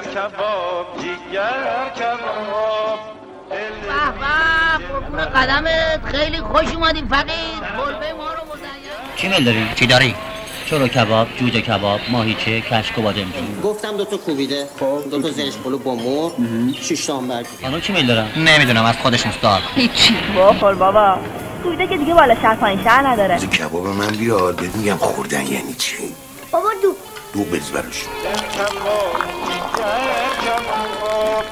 کباب جیگر کباب. به قدمت خیلی خوش اومدیم فقید. کلبه ما رو مزین. چی میل داری؟ چی داری؟ چلو کباب، جوجه کباب، ماهیچه، کشک و بادمجون گفتم دو تا کوبیده. دو تا زنش پلو با مرغ. شش تا همبرگ خانم چی میل دارم؟ نمی‌دونم از خودش مستار هیچی. بخور بابا. کوبیده که دیگه بالا شهر پایین شهر نداره. از کباب من بیار بهت میگم خوردن یعنی چی؟ بابا دو. دو بز براش کباب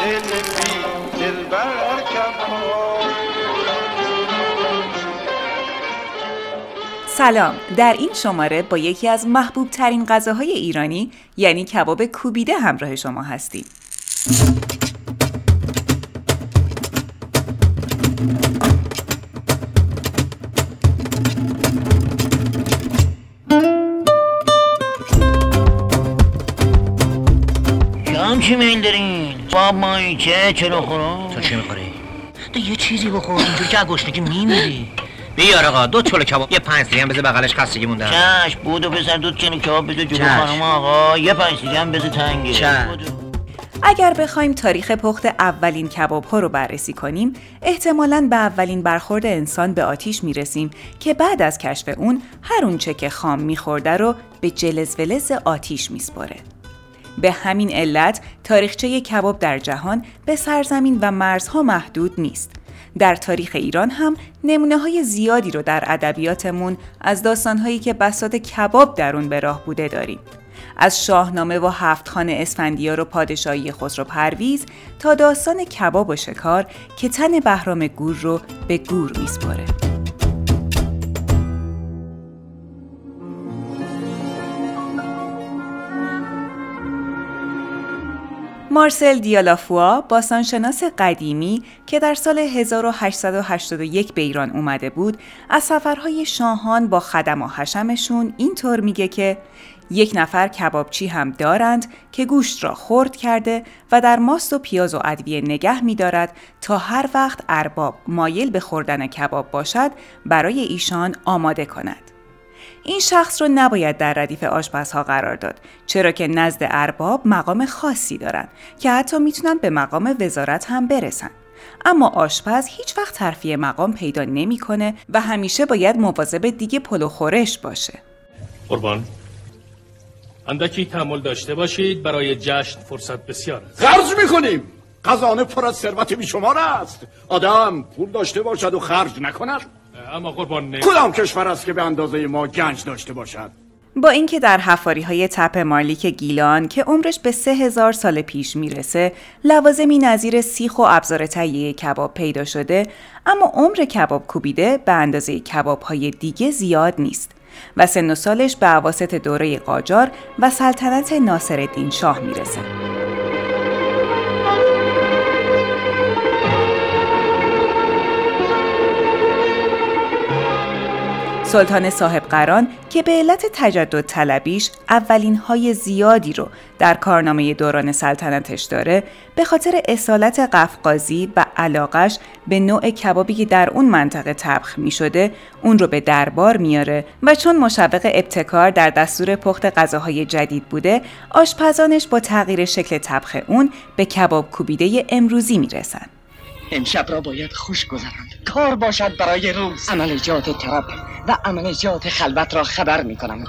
دل بی دلبر کباب سلام. در این شماره با یکی از محبوب ترین غذاهای ایرانی یعنی کباب کوبیده همراه شما هستیم. چی میل دارین؟ باب ماهیچه، چلو خورم تو چی می‌خوری؟ تو یه چیزی بخور اینجور که گشنگی میمیری بیار آقا دو چلو کباب یه پنج دیگه هم بذار بغلش خستگی مونده چشم بودو پسر دو چلو کباب بده جلو. خانم آقا یه پنج دیگه هم بده تنگه. اگر بخوایم تاریخ پخت اولین کباب ها رو بررسی کنیم احتمالاً به اولین برخورد انسان به آتیش می‌رسیم که بعد از کشف اون هر اونچه که خام میخورده رو به جلز ولز آتیش میسپره به همین علت تاریخچه کباب در جهان به سرزمین و مرزها محدود نیست. در تاریخ ایران هم نمونه های زیادی رو در ادبیاتمون از داستانهایی که بساط کباب در اون به راه بوده داریم. از شاهنامه و هفت خان اسفندیار و پادشاهی خسرو پرویز تا داستان کباب و شکار که تن بهرام گور رو به گور میسپاره. مارسل دیالافوا باستانشناس قدیمی که در سال 1881 به ایران اومده بود از سفرهای شاهان با خدم و حشمشون اینطور میگه که یک نفر کبابچی هم دارند که گوشت را خرد کرده و در ماست و پیاز و ادویه نگه می‌دارد تا هر وقت ارباب مایل به خوردن کباب باشد برای ایشان آماده کند. این شخص رو نباید در ردیف آشپزها قرار داد چرا که نزد ارباب مقام خاصی دارن که حتی می‌تونن به مقام وزارت هم برسن. اما آشپز هیچ وقت ترفیع مقام پیدا نمی‌کنه و همیشه باید مواظب دیگه پلو خورش باشه. قربان. اندکی تحمل داشته باشید برای جشن فرصت بسیار است. خرج می‌کنیم. خزانه پر از ثروت بیشمار است. آدم پول داشته باشد و خرج نکند. اما قربان نه کدام کشور است که به اندازه ما گنج داشته باشد؟ با اینکه در حفاری های تپه مارلیک گیلان که عمرش به سه هزار سال پیش می‌رسه لوازمی نظیر سیخ و ابزار تهیه کباب پیدا شده اما عمر کباب کوبیده به اندازه کباب های دیگه زیاد نیست و سن و سالش به عواسط دوره قاجار و سلطنت ناصرالدین شاه می‌رسه. سلطان صاحب قران که به علت تجدد طلبیش اولین های زیادی رو در کارنامه دوران سلطنتش داره به خاطر اصالت قفقازی و علاقش به نوع کبابی که در اون منطقه طبخ می شده اون رو به دربار میاره و چون مشوق ابتکار در دستور پخت غذاهای جدید بوده آشپزانش با تغییر شکل طبخ اون به کباب کوبیده امروزی می‌رسن. امشب را باید خوش گذراند کار باشد برای روز. عملیات طرب و عملیات خلوت را خبر می کنم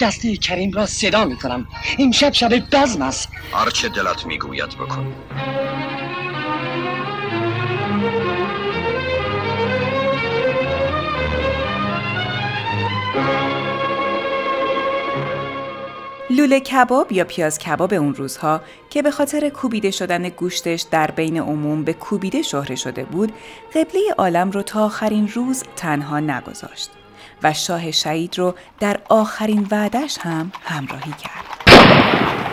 دسته کریم را صدا می کنم امشب شب بزم است. هرچه دلت می‌گوید بکن. لوله کباب یا پیاز کباب اون روزها که به خاطر کوبیده شدن گوشتش در بین عموم به کوبیده شهره شده بود، قبله عالم رو تا آخرین روز تنها نگذاشت و شاه شهید رو در آخرین وعدش هم همراهی کرد.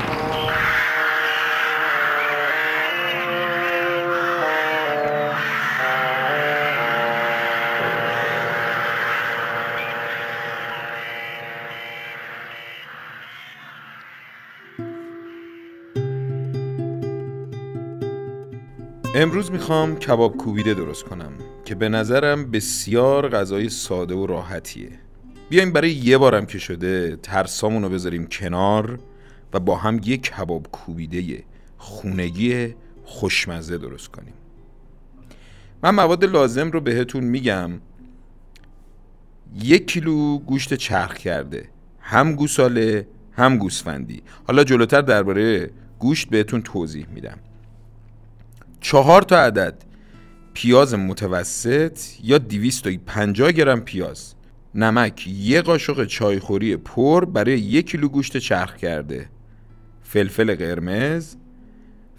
امروز می‌خوام کباب کوبیده درست کنم که به نظرم بسیار غذای ساده و راحتیه. بیایم برای یه بارم که شده ترسامون بذاریم کنار و با هم یک کباب کوبیده خونگی خوشمزه درست کنیم. من مواد لازم رو بهتون میگم. یک کیلو گوشت چرخ کرده. هم گوساله هم گوسفندی. حالا جلوتر درباره گوشت بهتون توضیح میدم. چهار تا عدد. پیاز متوسط یا 250 گرم پیاز. نمک یه قاشق چایخوری پر برای یک کیلو گوشت چرخ کرده. فلفل قرمز.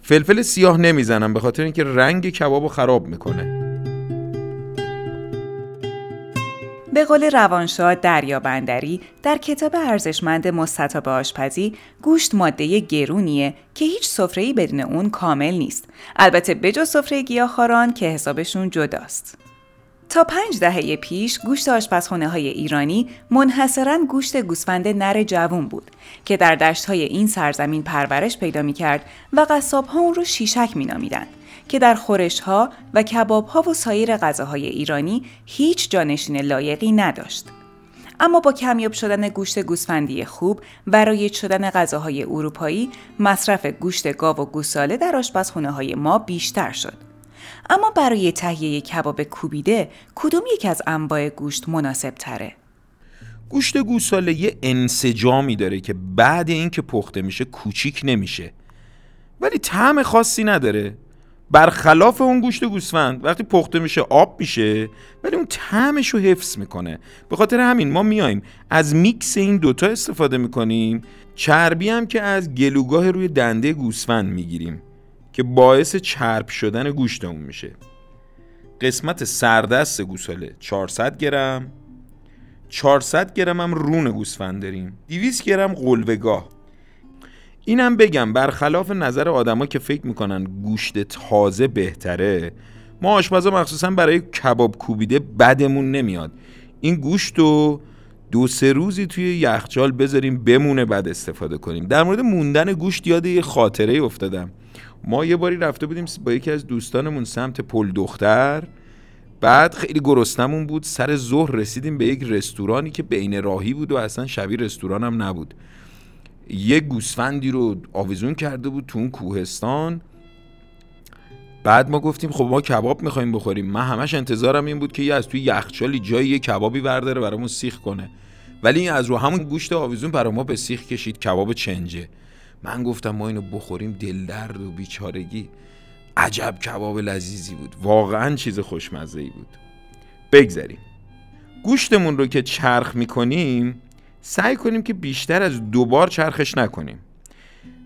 فلفل سیاه نمی‌زنم به خاطر اینکه رنگ کباب خراب می‌کنه. به قول روانشاه دریا بندری در کتاب ارزشمند مستطاب آشپزی گوشت ماده گرونیه که هیچ سفره‌ای بدون اون کامل نیست. البته بجز سفره گیاهخواران که حسابشون جداست. تا پنج دهه پیش گوشت آشپزخونه های ایرانی منحصرا گوشت گوسفند نر جوون بود که در دشت های این سرزمین پرورش پیدا می کرد و قصاب ها اون رو شیشک می نامیدن که در خورش ها و کباب ها و سایر غذاهای ایرانی هیچ جانشین لایقی نداشت. اما با کمیاب شدن گوشت گوسفندی خوب و رایج شدن غذاهای اروپایی مصرف گوشت گاو و گوساله در آشپزخونه های ما بیشتر شد. اما برای تهیه کباب کوبیده کدوم یک از انواع گوشت مناسب تره؟ گوشت گوساله یه انسجامی داره که بعد اینکه پخته میشه کوچیک نمیشه ولی طعم خاصی نداره برخلاف اون گوشت گوسفند وقتی پخته میشه آب میشه ولی اون طعمش رو حفظ می‌کنه. به خاطر همین ما میایم از میکس این دوتا استفاده می‌کنیم چربی هم که از گلوگاه روی دنده گوسفند می‌گیریم که باعث چرب شدن گوشتمون میشه. قسمت سردست گوساله 400 گرم. 400 گرم هم رون گوسفند داریم. 200 گرم قلوگاه اینم بگم برخلاف نظر آدما که فکر می‌کنن گوشت تازه بهتره ما آشپزا مخصوصا برای کباب کوبیده بدمون نمیاد. این گوشت رو دو سه روزی توی یخچال بذاریم بمونه بعد استفاده کنیم. در مورد موندن گوشت یاد یه خاطره افتادم. ما یه باری رفته بودیم با یکی از دوستانمون سمت پل دختر. بعد خیلی گرسنمون بود. سر ظهر رسیدیم به یک رستورانی که بین راهی بود و اصلا شبیه رستوران هم نبود. یه گوسفندی رو آویزون کرده بود تو اون کوهستان. بعد ما گفتیم خب ما کباب می‌خوایم بخوریم. من همش انتظارم این بود که یه از توی یخچالی جایی یه کبابی برداره برامون سیخ کنه. ولی این از رو همون گوشت آویزون برای ما به سیخ کشید. کباب چنجه. من گفتم ما اینو بخوریم دل درد و بیچارگی. عجب کباب لذیذی بود. واقعا چیز خوشمزه ای بود. بگذریم. گوشتمون رو که چرخ می‌کنیم سعی کنیم که بیشتر از دوبار چرخش نکنیم.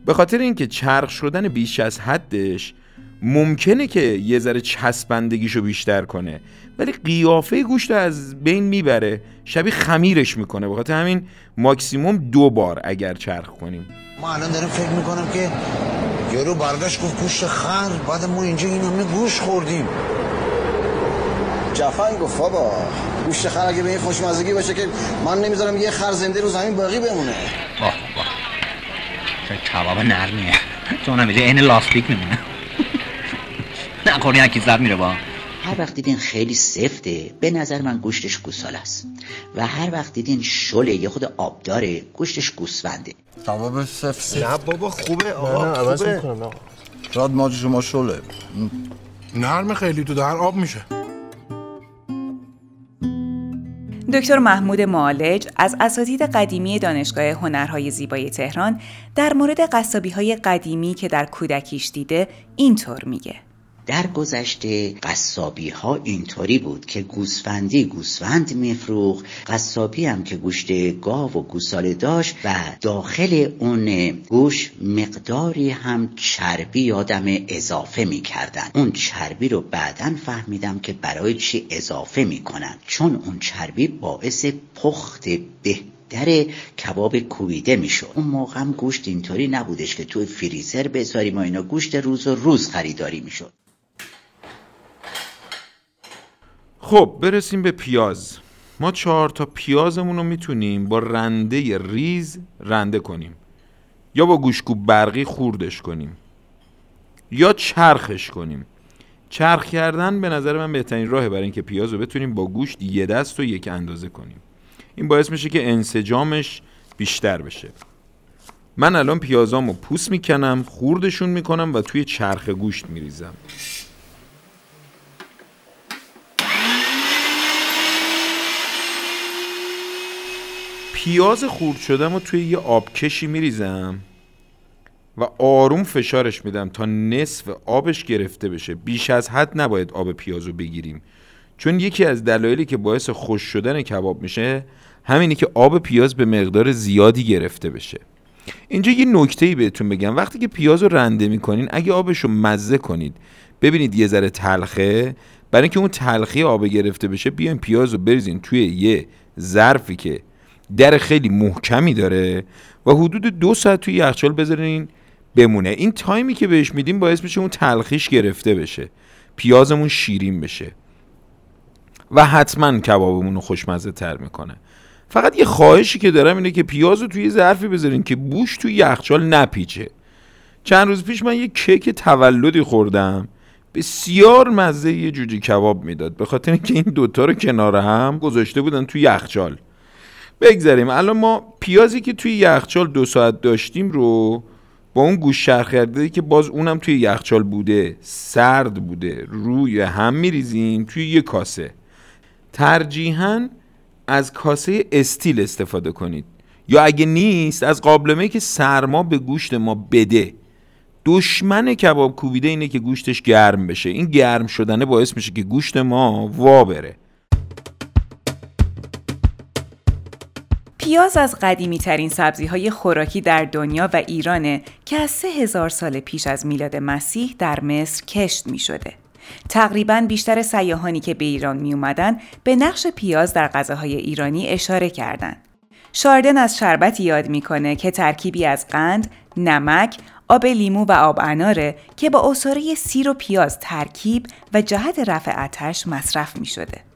به خاطر اینکه چرخ شدن بیش از حدش ممکنه که یه ذره چسبندگیشو بیشتر کنه ولی قیافه گوشت از بین می‌بره شبیه خمیرش می‌کنه. خاطر همین ماکسیموم دو بار اگر چرخ کنیم. ما الان داریم فکر می‌کنم که یارو برگشت گفت گوشت خر بعد ما اینجا این همه گوش خوردیم. جفن گفت بابا گوشت خر اگه به این خوشمزگی باشه که من نمی‌ذارم یه خر زنده رو زمین باقی بمونه. واه واه چه کباب نرمیه. تو نمیده این لاستیک میمونه. نخوری یکی زب میره با. هر وقت دیدین خیلی سفته به نظر من گوشتش گوساله است. و هر وقت دیدین شله یه خود آب داره گوشتش گوسفنده. کباب سفت نه بابا خوبه. آقا نه عوض خوبه. می‌کنم شاید ماج شما شله. نرم خیلی تو در آب میشه. دکتر محمود معالج از اساتید قدیمی دانشگاه هنرهای زیبای تهران در مورد قصابی های قدیمی که در کودکیش دیده اینطور میگه. در گذشته قصابی ها اینطوری بود که گوسفندی گوسفند میفروخ قصابی هم که گوشت گاو و گوساله داشت و داخل اون گوش مقداری هم چربی یادم اضافه می‌کردن. اون چربی رو بعدا فهمیدم که برای چی اضافه می‌کنن چون اون چربی باعث پخت به در کباب کوبیده می‌شد. اون موقع هم گوشت اینطوری نبودش که توی فریزر بذاریم و اینا گوشت روز و روز خریداری می‌شد. خب برسیم به پیاز. ما چهار تا پیازمون رو می‌تونیم با رنده ریز رنده کنیم. یا با گوشکوب برقی خوردش کنیم. یا چرخش کنیم. چرخ کردن به نظر من بهترین راهه برای اینکه پیاز رو بتونیم با گوشت یه دست و یک اندازه کنیم. این باعث میشه که انسجامش بیشتر بشه. من الان پیازامو پوست می‌کنم خوردشون می‌کنم و توی چرخ گوشت میریزم. پیاز خورد شدم و توی یه آبکشی میریزم و آروم فشارش میدم تا نصف آبش گرفته بشه. بیش از حد نباید آب پیازو بگیریم. چون یکی از دلایلی که باعث خوش شدن کباب میشه همینی که آب پیاز به مقدار زیادی گرفته بشه. اینجا یه نکته ای بهتون بگم. وقتی که پیاز رو رنده می‌کنین اگه آبش رو مزه کنید ببینید یه ذره تلخه. برای اینکه اون تلخی آب گرفته بشه بیاین پیاز رو بریزین توی یه ظرفی که در خیلی محکمی داره و حدود دو ساعت توی یخچال بذارین بمونه. این تایمی که بهش میدیم باعث میشه اون تلخیش گرفته بشه پیازمون شیرین بشه و حتما کبابمون رو خوشمزه تر می‌کنه. فقط یه خواهشی که دارم اینه که پیاز رو توی ظرفی بذارین که بوش توی یخچال نپیچه. چند روز پیش من یه کیک تولدی خوردم. بسیار مزه یه جوجه کباب می‌داد. به خاطر اینکه این دوتا رو کنار هم گذاشته بودن توی یخچال. بگذاریم. الان ما پیازی که توی یخچال دو ساعت داشتیم رو با اون گوش شرخرده که باز اونم توی یخچال بوده. سرد بوده. روی هم میریزیم توی یه کاسه. ترجیحاً از کاسه استیل استفاده کنید. یا اگه نیست از قابلمه که سرما به گوشت ما بده. دشمن کباب کوبیده اینه که گوشتش گرم بشه. این گرم شدنه باعث میشه که گوشت ما وا بره. پیاز از قدیمی ترین سبزی های خوراکی در دنیا و ایرانه که از سه هزار سال پیش از میلاد مسیح در مصر کشت می شده. تقریبا بیشتر سیاهانی که به ایران می اومدن به نقش پیاز در غذاهای ایرانی اشاره کردند. شاردن از شربتی یاد می‌کنه که ترکیبی از قند، نمک، آب لیمو و آب اناره که با اصاره سیر و پیاز ترکیب و جهت رفع آتش مصرف می شده.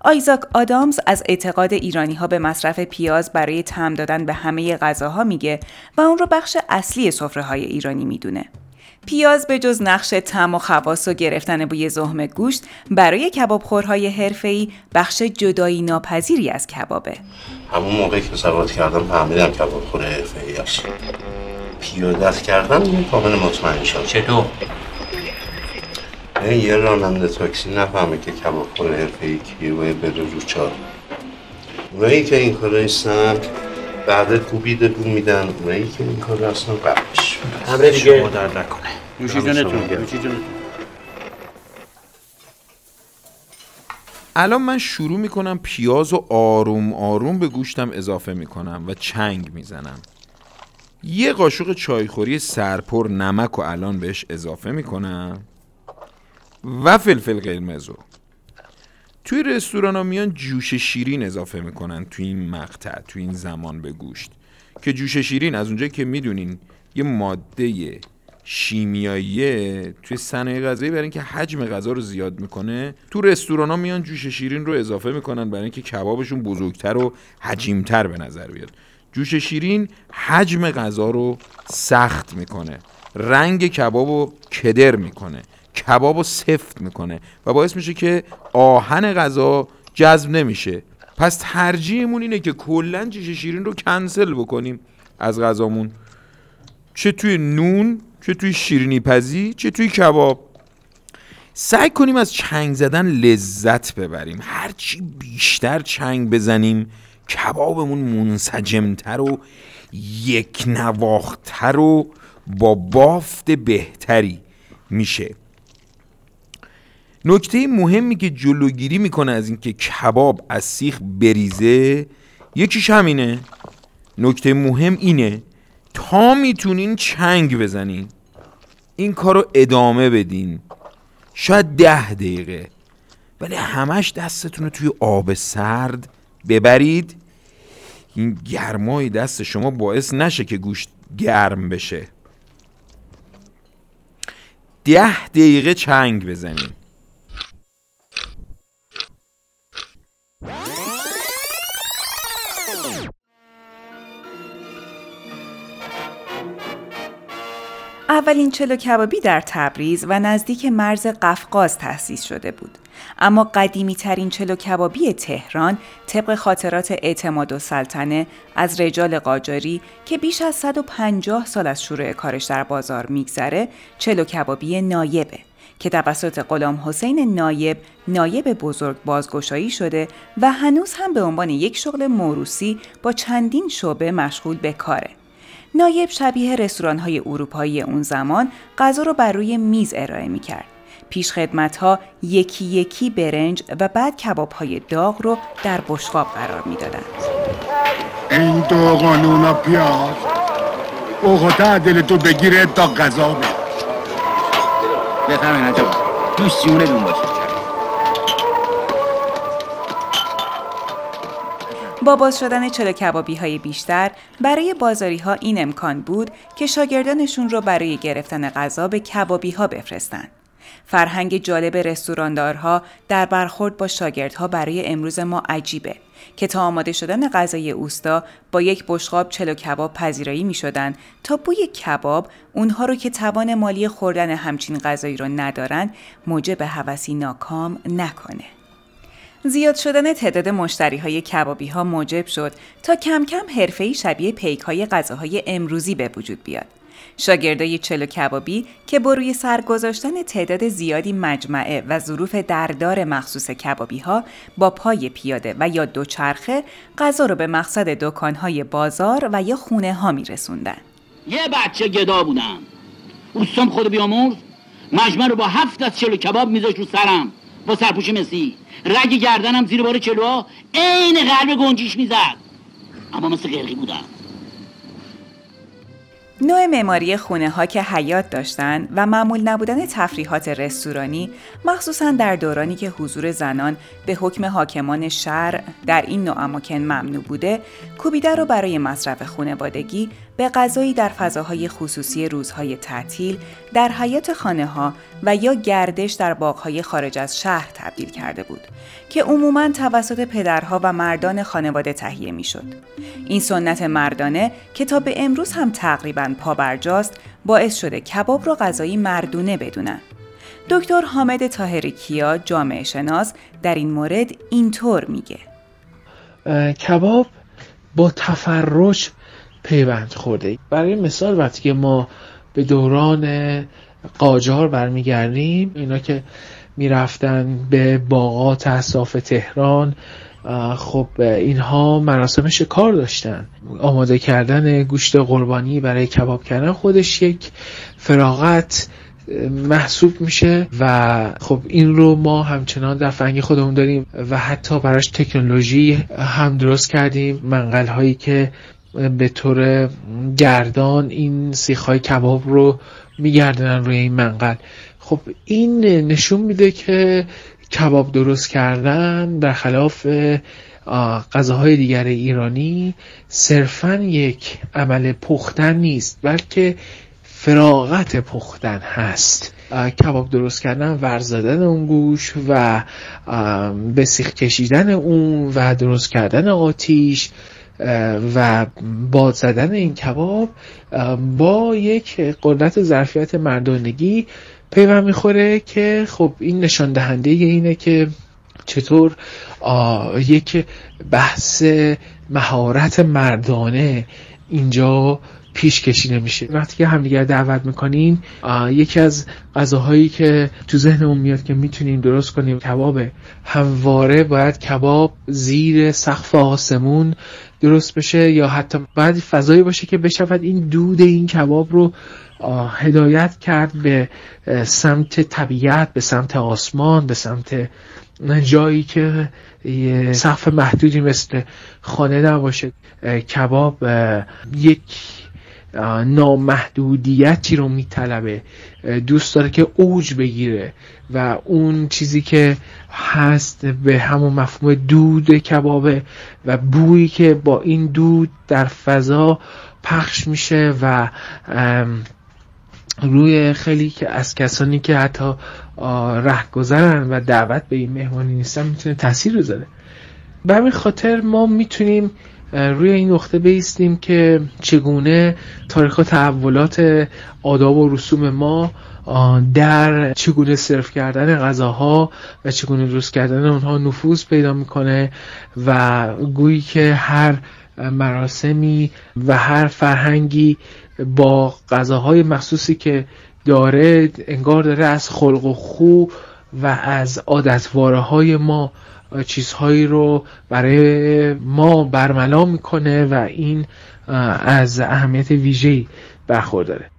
آیزاک آدامز از اعتقاد ایرانی ها به مصرف پیاز برای تم دادن به همه غذاها میگه و اون رو بخش اصلی سفره های ایرانی می‌دونه. پیاز به جز نقش تم و خواص و گرفتن بوی زهم گوشت برای کبابخورهای حرفه‌ای بخش جدایی ناپذیری از کبابه. همون موقعی که سواد کردم فهمیدم کبابخور حرفه‌ای هست. پیادت کردم کامل مطمئن شد. چطور؟ یعنی یه راننده تاکسی نفهمه که کبابخور حرفه‌ای کیه و بره رو چار. اونایی که این کار نیستن بعد کوبید دو میدن. اونایی که این کار اصلا قبلش همه دیگه شما درد نکنه. نوشی جونتون نوشی جونتون الان من شروع می‌کنم پیاز و آروم آروم به گوشتم اضافه می‌کنم و چنگ می‌زنم. یه قاشق چایخوری سرپر نمک و الان بهش اضافه می‌کنم. و فلفل قرمزو توی رستوران ها میان جوش شیرین اضافه می‌کنن توی این مقطع توی این زمان به گوشت. که جوش شیرین از اونجایی که می‌دونین یه ماده شیمیاییه توی صنایع غذایی برای اینکه حجم غذا رو زیاد می‌کنه تو رستوران ها میان جوش شیرین رو اضافه می‌کنن برای اینکه کبابشون بزرگتر و حجیمتر به نظر بیاد. جوش شیرین حجم غذا رو سخت می‌کنه. رنگ کباب رو کدر می‌کنه. کباب رو سفت می‌کنه و باعث میشه که آهن غذا جذب نمیشه. پس ترجیحمون اینه که کلا جوش شیرین رو کنسل بکنیم از غذامون. چه توی نون چه توی شیرینی پزی چه توی کباب. سعی کنیم از چنگ زدن لذت ببریم. هرچی بیشتر چنگ بزنیم کبابمون منسجمتر و یک نواختر و با بافت بهتری میشه. نکته مهمی که جلوگیری می‌کنه از اینکه کباب از سیخ بریزه یکیش همینه. نکته مهم اینه تا می‌تونین چنگ بزنین این کار رو ادامه بدین. شاید ده دقیقه. ولی همش دستتون رو توی آب سرد ببرید. این گرمای دست شما باعث نشه که گوشت گرم بشه. ده دقیقه چنگ بزنین. اولین چلو کبابی در تبریز و نزدیک مرز قفقاز تأسیس شده بود. اما قدیمی ترین چلو کبابی تهران طبق خاطرات اعتماد و سلطنه از رجال قاجاری که بیش از 150 سال از شروع کارش در بازار میگذره چلو کبابی نایبه که توسط غلام حسین نایب نایب بزرگ بازگشایی شده و هنوز هم به عنوان یک شغل موروسی با چندین شعبه مشغول به کاره. نایب شبیه رستوران های اروپایی اون زمان غذا رو بر روی میز ارائه می کرد. پیش خدمت ها یکی یکی برنج و بعد کباب های داغ رو در بشقاب قرار می دادن. این دو قانون پیاز اوقات دل تو بگیره تا غذا به بفهمین آجا دوش جونتون باشه با باز شدن چلو کبابی های بیشتر برای بازاری ها این امکان بود که شاگردانشون رو برای گرفتن غذا به کبابی ها بفرستند. فرهنگ جالب رستوراندارها در برخورد با شاگردها برای امروز ما عجیبه که تا آماده شدن غذای اوستا با یک بشقاب چلو کباب پذیرایی می شدن تا بوی کباب اونها رو که توان مالی خوردن همچین غذایی رو ندارن موجب هوسی ناکام نکنه. زیاد شدن تعداد مشتری های کبابی ها موجب شد تا کم کم حرفه‌ای شبیه پیک های غذاهای امروزی به وجود بیاد. شاگردای چلو کبابی که با روی سر گذاشتن تعداد زیادی مجمعه و ظروف دردار مخصوص کبابی ها با پای پیاده و یا دوچرخه غذا رو به مقصد دکانهای بازار و یا خونه ها می رسوندن. یه بچه گدا بودم اوستام خود بیامرز مجمع رو با هفت از چلو کباب میذاش رو سرم با سرپوش مسی. رگ گردنم زیر بار چلوها. عین قلب گنجیش می‌زد. اما مثل قرقی بودم. نوع معماری خونه ها که حیات داشتن و معمول نبودن تفریحات رستورانی مخصوصا در دورانی که حضور زنان به حکم حاکمان شهر در این نوع اماکن ممنوع بوده کوبیده رو برای مصرف خانوادگی به غذایی در فضاهای خصوصی روزهای تعطیل در حیات خانه ها و یا گردش در باغهای خارج از شهر تبدیل کرده بود که عموما توسط پدرها و مردان خانواده تهیه می شد. این سنت مردانه که تا به امروز هم تقریبا پابرجاست باعث شده کباب رو غذایی مردونه بدونن. دکتر حامد تاهری کیا جامعه شناس در این مورد اینطور میگه کباب با تفرش پیوند خورده. برای مثال وقتی که ما به دوران قاجار برمیگردیم اینا که می‌رفتن به باغات اصاف تهران خب اینها مراسم شکار داشتن. آماده کردن گوشت قربانی برای کباب کردن خودش یک فراغت محسوب میشه و خب این رو ما همچنان در فرنگی خودمون داریم و حتی براش تکنولوژی هم درست کردیم. منقل هایی که به طور گردان این سیخهای کباب رو میگردنن روی این منقل. خب این نشون میده که کباب درست کردن در خلاف غذاهای دیگر ایرانی صرفا یک عمل پختن نیست بلکه فراغت پختن هست. کباب درست کردن ورزدن اون گوش و به سیخ کشیدن اون و درست کردن آتیش و باد زدن این کباب با یک قدرت ظرفیت مردانگی پیوند می‌خوره که خب این نشان دهنده اینه که چطور یک بحث مهارت مردانه اینجا پیش کشیده میشه. وقتی که همدیگر دعوت می‌کنین یکی از غذاهایی که تو ذهنمون میاد که می‌تونیم درست کنیم کباب. همواره باید کباب زیر سقف آسمون درست بشه یا حتی باید فضایی باشه که بشود این دود این کباب رو هدایت کرد به سمت طبیعت به سمت آسمان به سمت جایی که سقف محدودی مثل خانه نباشه. کباب یک نامحدودیتی رو میطلبه؟ دوست داره که اوج بگیره و اون چیزی که هست به همون مفهوم دود کبابه و بویی که با این دود در فضا پخش میشه و روی خیلی که از کسانی که حتی گذرن و دعوت به این مهمانی نیستن می‌تونه تاثیر بذاره. به همین خاطر ما می‌تونیم روی این نقطه بیستیم که چگونه تاریخ تحولات آداب و رسوم ما در چگونه صرف کردن غذاها و چگونه درست کردن اونها نفوذ پیدا می‌کنه و گویی که هر مراسمی و هر فرهنگی با غذاهای مخصوصی که داره انگار داره از خلق و خو و از عادتواره های ما چیزهایی رو برای ما برملا می‌کنه و این از اهمیت ویژه‌ای برخورداره.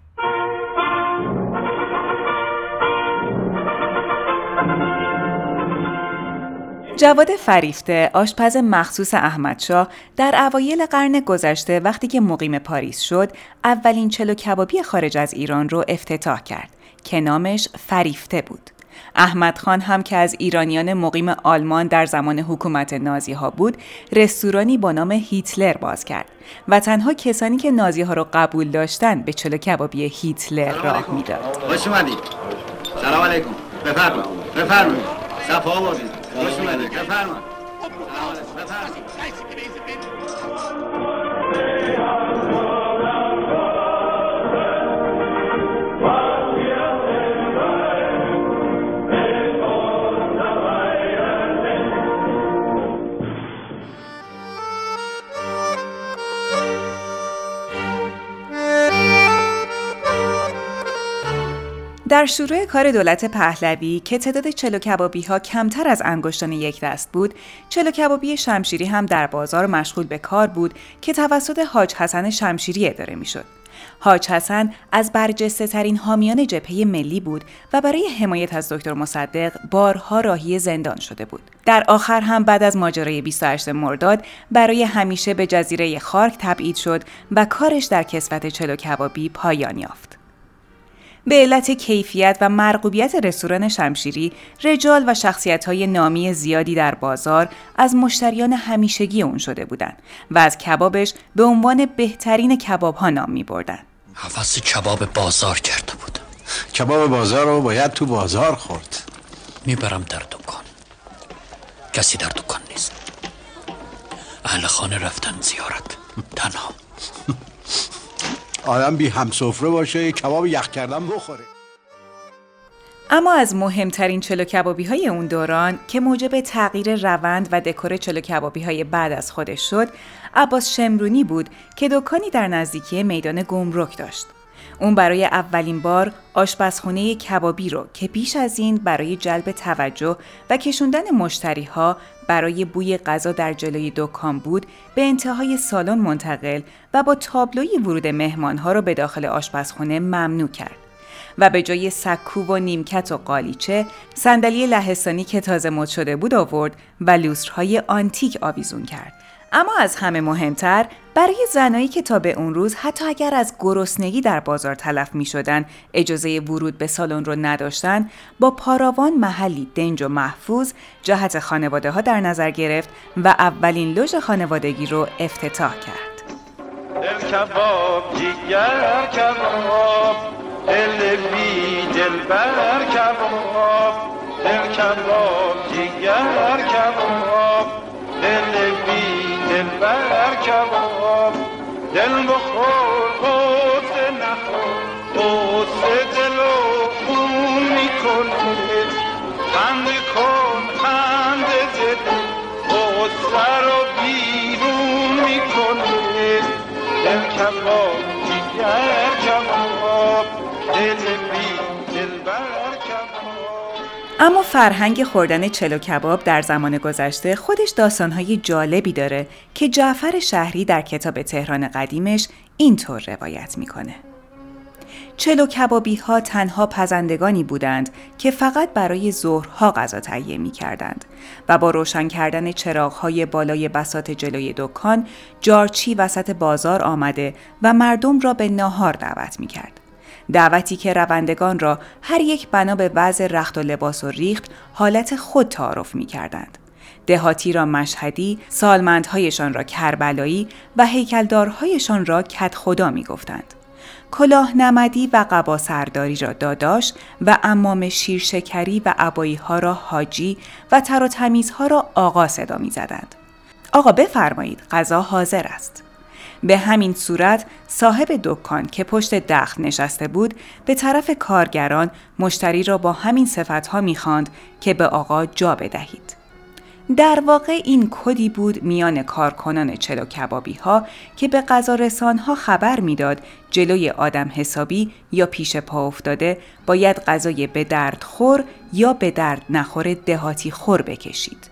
جواد فریفته آشپز مخصوص احمدشاه در اوایل قرن گذشته وقتی که مقیم پاریس شد اولین چلو کبابی خارج از ایران رو افتتاح کرد که نامش فریفته بود. احمد خان هم که از ایرانیان مقیم آلمان در زمان حکومت نازی ها بود رستورانی با نام هیتلر باز کرد و تنها کسانی که نازی ها رو قبول داشتن به چلو کبابی هیتلر راه می‌داد. خوش اومدید سلام علیکم. بفرمایید بفرمایید صفا آوردید خوش اومدید بفرمایید در شروع کار دولت پهلوی که تعداد چلو کبابی ها کمتر از انگشتان یک دست بود، چلو کبابی شمشیری هم در بازار مشغول به کار بود که توسط حاج حسن شمشیری اداره می‌شد. حاج حسن از برجسته ترین حامیان جبهه ملی بود و برای حمایت از دکتر مصدق بارها راهی زندان شده بود. در آخر هم بعد از ماجرای 28 مرداد برای همیشه به جزیره خارک تبعید شد و کارش در کسوت چلو کبابی پایان یافت. به علت کیفیت و مرغوبیت رستوران شمشیری، رجال و های نامی زیادی در بازار از مشتریان همیشگی اون شده بودند و از کبابش به عنوان بهترین کباب ها نام می بردن. حفظ کباب بازار کرده بود. کباب بازار رو باید تو بازار خورد. می‌برم در دکان. کسی در دکان نیست. اهل خانه رفتن زیارت. تنها. آدم بی همسفره باشه یه کباب یخ کردن بخوره. اما از مهمترین چلو کبابی های اون دوران که موجب تغییر روند و دکور چلو کبابی های بعد از خودش شد عباس شمرونی بود که دکانی در نزدیکی میدان گمرک داشت. اون برای اولین بار آشپزخونه کبابی رو که پیش از این برای جلب توجه و کشوندن مشتری ها برای بوی غذا در جلوی دکان بود به انتهای سالن منتقل و با تابلوی ورود مهمان ها رو به داخل آشپزخونه ممنوع کرد. و به جای سکو و نیمکت و قالیچه صندلی لهستانی که تازه مد شده بود آورد و لوسترهای آنتیک آویزون کرد اما از همه مهمتر برای زنایی که تا به اون روز حتی اگر از گرسنگی در بازار تلف می شدن اجازه ورود به سالن رو نداشتن با پاراوان محلی دنج و محفوظ جهت خانواده ها در نظر گرفت و اولین لوژ خانوادگی رو افتتاح کرد. دل کباب کباب دل بی کباب دل جیگر کباب دل کباب دل بخور قصه نخور. قصه دل و خون می‌کنه. خند کن خند دل. قصه رو بیرون می‌کنه. دل کباب دیگر اما فرهنگ خوردن چلو کباب در زمان گذشته خودش داستانهای جالبی داره که جعفر شهری در کتاب تهران قدیمش اینطور روایت می‌کنه. چلو کبابی ها تنها پزندگانی بودند که فقط برای ظهرها غذا تهیه می کردند و با روشن کردن چراغ های بالای بسات جلوی دکان جارچی وسط بازار آمده و مردم را به ناهار دعوت می کرد. دعوتی که روندگان را هر یک بنا به وضع رخت و لباس و ریخت حالت خود تعارف می کردند. دهاتی را مشهدی، سالمندهایشان را کربلایی و هیکلدارهایشان را کت خدا می گفتند. کلاه نمدی و قبا سرداری را داداش و امام شیرشکری و عبایی ها را حاجی و تر و تمیزها را آقا صدا می زدند. آقا بفرمایید غذا حاضر است به همین صورت صاحب دکان که پشت دخل نشسته بود به طرف کارگران مشتری را با همین صفتها می‌خواند که به آقا جا بدهید. در واقع این کدی بود میان کارکنان چلو کبابی ها که به غذا رسان ها خبر می‌داد جلوی آدم حسابی یا پیش پا افتاده باید غذای به درد خور یا به درد نخور دهاتی خور بکشید.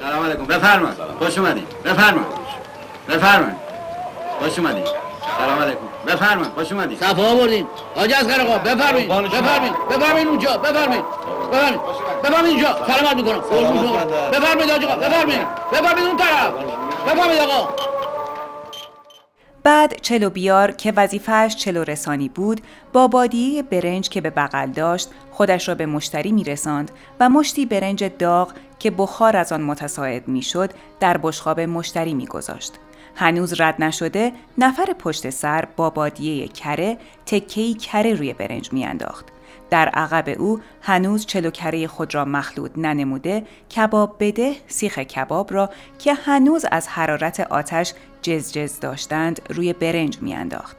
سلام علیکم. بفرمایید. خوش اومدید بفرمایید. بفرمایید. خوش اومدید سلام علیکم. بفرمایید. خوش اومدید صفا آوردین. حاج از قرقا بفرمایید. بفرمایید. بفرمایید اونجا. بفرمایید. بفرمایید. بفرمایید اینجا. سلامت می‌کنم. قربون شما بفرمایید حاج آقا. بفرمایید. بفرمایید اون طرف. بفرمایید آقا. بعد چلو بیار که وظیفهش چلو رسانی بود با بادیه برنج که به بغل داشت خودش را به مشتری می رساند و مشتی برنج داغ که بخار از آن متساعد می شد در بشخاب مشتری می گذاشت. هنوز رد نشده نفر پشت سر با بادیه کره تکهی کره روی برنج میانداخت. در عقب او هنوز چلو کره خود را مخلوط ننموده کباب بده سیخ کباب را که هنوز از حرارت آتش جزجز داشتند روی برنج میانداخت.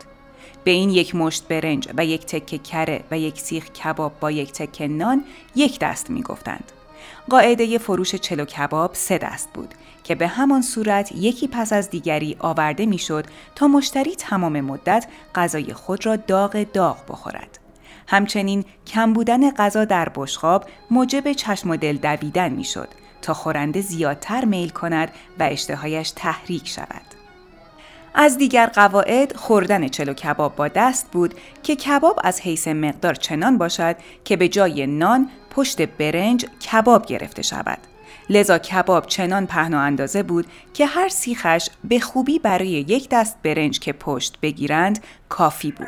به این یک مشت برنج و یک تکه کره و یک سیخ کباب با یک تکه نان یک دست می گفتند. قاعده فروش چلو کباب سه دست بود که به همان صورت یکی پس از دیگری آورده می‌شد تا مشتری تمام مدت غذای خود را داغ داغ بخورد. همچنین کم بودن غذا در بشخاب موجب چشم و دل دویدن می‌شد تا خورنده زیادتر میل کند و اشتهایش تحریک شود. از دیگر قواعد خوردن چلو کباب با دست بود که کباب از حیث مقدار چنان باشد که به جای نان پشت برنج کباب گرفته شود. لذا کباب چنان پهن و اندازه بود که هر سیخش به خوبی برای یک دست برنج که پشت بگیرند کافی بود.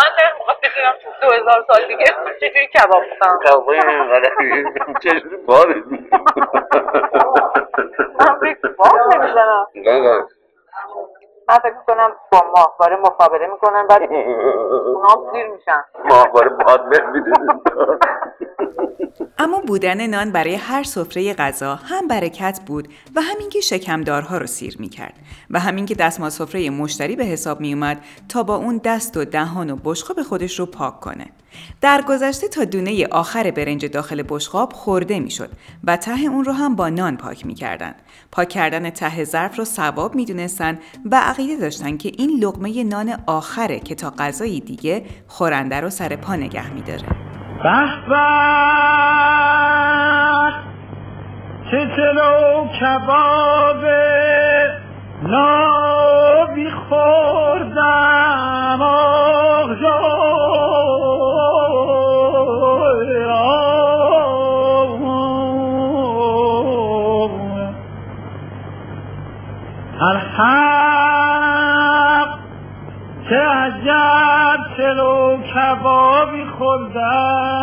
من دارم موقع بگیرم تو دو هزار سال دیگه چجوری کباب بکنم کبابای اینقدر چجوری؟ باره من فکر باب نمی‌زنم من فکر می‌کنم با ماهواره مخابره می‌کنن بعد اونا هم سیر میشن. ماهواره باد اما بودن نان برای هر سفره غذا هم برکت بود و همین که شکمدارها رو سیر می کرد و همین که دستمال سفره مشتری به حساب می اومد تا با اون دست و دهان و بشقاب خودش رو پاک کنه. در گذشته تا دونه آخر برنج داخل بشقاب خورده می‌شد و ته اون رو هم با نان پاک می‌کردند. پاک کردن ته ظرف رو ثواب می‌دونستن و عقیده داشتن که این لقمه نان آخره که تا غذای دیگه خورنده رو سر پا نگه میداره. چه چلو کباب نابی خوردم الحق. چه عجب چلو کبابی خوردم.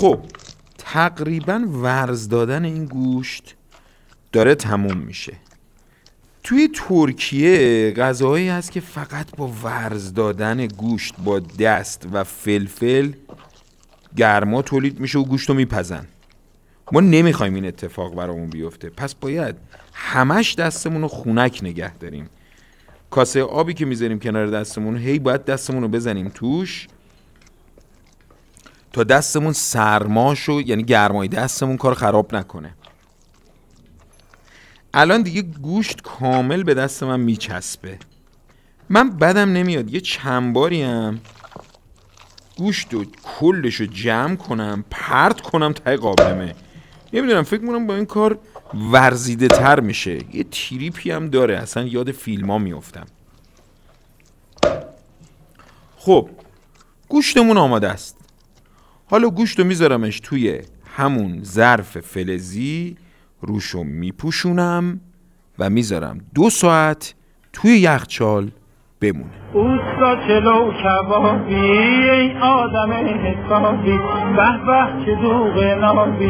خب تقریبا ورز دادن این گوشت داره تموم میشه. توی ترکیه غذاهایی هست که فقط با ورز دادن گوشت با دست و فلفل گرما تولید میشه و گوشت رو میپزن. ما نمی‌خوایم این اتفاق برامون بیفته. پس باید همش دستمون رو خونک نگه داریم. کاسه آبی که می‌ذاریم کنار دستمون هی باید دستمون رو بزنیم توش تا دستمون سرماشو یعنی گرمای دستمون کار خراب نکنه. الان دیگه گوشت کامل به دست من میچسبه. من بدم نمیاد یه چند باری هم. گوشت و کلش رو جمع کنم پرت کنم تای قابلمه. نمی‌دونم فکر می‌کنم با این کار ورزیده تر میشه. یه تریپی هم داره اصلا یاد فیلم ها میفتم خب گوشتمون آماده است. حالا گوشت رو میذارمش توی همون ظرف فلزی. روشو میپوشونم و می‌ذارم دو ساعت توی یخچال بمونه. اوستا چلو کبابی ای آدم حسابی به به چه دوغ نابی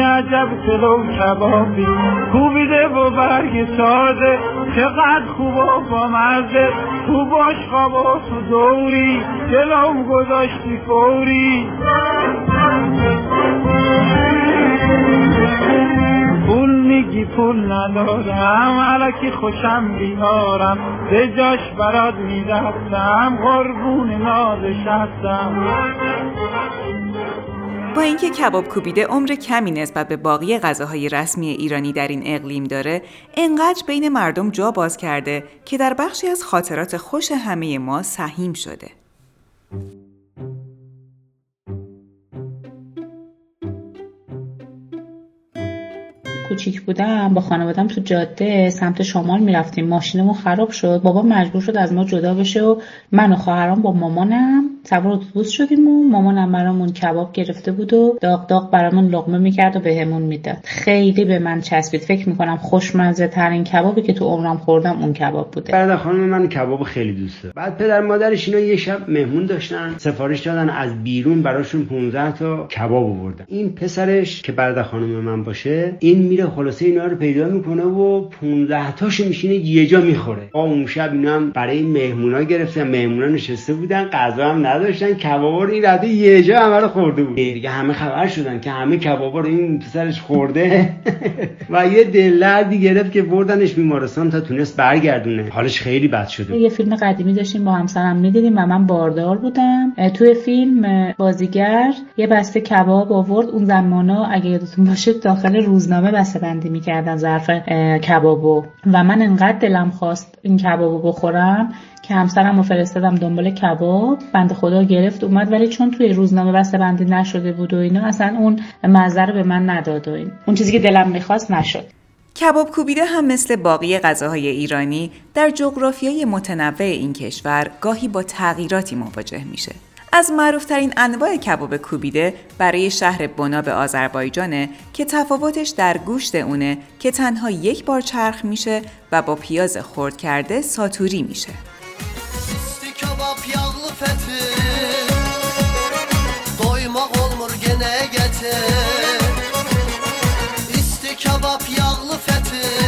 عجب چلو کبابی کوبیده و برگ سازه چقدر خوب و با مزه تو باش خواب و تو دوری جلوم گذاشتی فوری. پول میگی پول ندارم. علکی خوشم بیارم. به جاش برات میدستم قربون نازش هستم با اینکه کباب کوبیده عمر کمی نسبت به باقی غذاهای رسمی ایرانی در این اقلیم داره انقدر بین مردم جا باز کرده که در بخشی از خاطرات خوش همه ما سهیم شده. کوچیک بودم با خانوادم تو جاده سمت شمال می‌رفتیم. ماشینمون خراب شد. بابا مجبور شد از ما جدا بشه و من و خواهرام با مامانم سوار اتوبوس شدیم و مامانم برامون کباب گرفته بود و داغ داغ برامون لقمه می‌کرد و بهمون می‌داد. خیلی به من چسبید. فکر می‌کنم خوشمزه ترین کبابی که تو عمرم خوردم اون کباب بوده. برادر خانم من کباب خیلی دوست بعد پدر مادرش اینا یه شب مهمون داشتن. سفارش دادن. از بیرون براشون 15 تا کباب آوردن. این پسرش که برادر خانم من باشه این میره خلاصه اینا رو پیدا می‌کنه و 15 تاشو میشینه یه جا می‌خوره. با اون شب اینا هم برای مهمونا گرفتن مهمونا نشسته بودن غذا هم نداشتن کبابا رو این رده یه جا همه خورده بود. دیگه همه خبر شدن که همه کبابا رو این پسرش خورده. و یه دلدردی گرفت که بردنش بیمارستان تا تونست برگردونه. حالش خیلی بد شده یه فیلم قدیمی داشتیم با همسرم می‌دیدیم و من باردار بودم. توی فیلم بازیگر یه بسته کباب آورد. اون زمانا اگه یادتون باشه داخل روزنامه بسته بندی می‌کردن ظرف کبابو. و من انقدر دلم خواست این کبابو بخورم که همسرم رو فرستادم دنبال کباب. بند خدا گرفت اومد ولی چون توی روزنامه بسته بندی نشده بود و اینا اصلا اون مزه به من نداد و این. اون چیزی که دلم می‌خواست نشد. کباب کوبیده هم مثل باقی غذاهای ایرانی در جغرافیای متنوع این کشور گاهی با تغییراتی مواجه میشه. از معروفترین انواع کباب کوبیده برای شهر بنا به آذربایجانه که تفاوتش در گوشت اونه که تنها یک بار چرخ میشه و با پیاز خرد کرده ساتوری میشه. به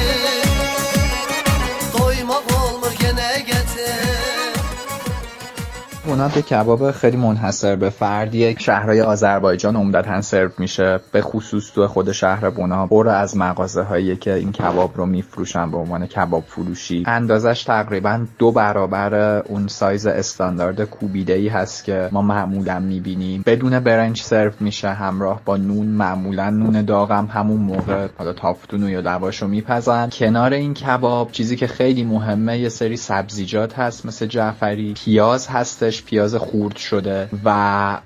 کباب خیلی منحصر به فردیه شهرهای آذربایجان عمدتا سرو میشه به خصوص تو خود شهر بنا پر از مغازه هایی که این کباب رو میفروشن به عنوان کباب فروشی. اندازش تقریبا دو برابر اون سایز استاندارد کوبیده ای هست که ما معمولا می‌بینیم. بدون برنج سرو میشه همراه با نون معمولا نون داغم همون موقع. حالا تافتون یا لواشو میپزن. کنار این کباب چیزی که خیلی مهمه یه سری سبزیجات هست مثل جعفری. پیاز هستش پیاز خورد شده و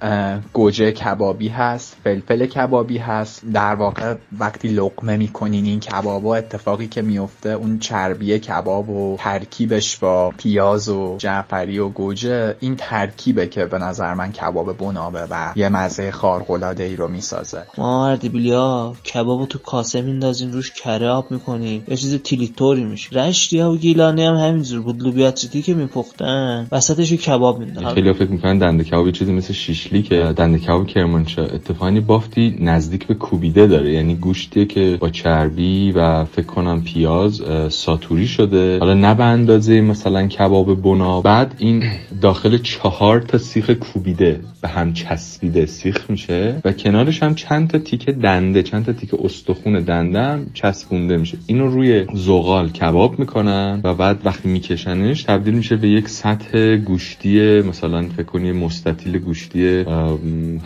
گوجه کبابی هست فلفل کبابی هست. در واقع وقتی لقمه می‌کنین این کبابا اتفاقی که میفته اون چربی کباب و ترکیبش با پیاز و جعفری و گوجه این ترکیبه که به نظر من کباب بنابه و یه مزه خارق‌العاده ای رو می‌سازه. ما اردبیلیا کبابو تو کاسه میندازین روش کره آب می‌کنیم یه چیز تیلیتوری میشه. رشتی ها و گیلانی هم همینجور بود. لوبیا که میپختن وسطش کباب میندازن. خیلی فکر می‌کنن دنده کباب چیزی مثل شیشلی که دنده کباب کرمانشاه اتفاقی بافتی نزدیک به کوبیده داره. یعنی گوشتی که با چربی و فکر کنم پیاز ساتوری شده. حالا نه به اندازه مثلا کباب بنا. بعد این داخل چهار تا سیخ کوبیده به هم چسبیده سیخ میشه و کنارش هم چند تا تیکه دنده چند تا تیکه استخون دنده هم چسبونده میشه. اینو روی زغال کباب می‌کنن و بعد وقتی میکشنش تبدیل میشه به یک سطح گوشتی مثلا فکر کنی مستطیل گوشتی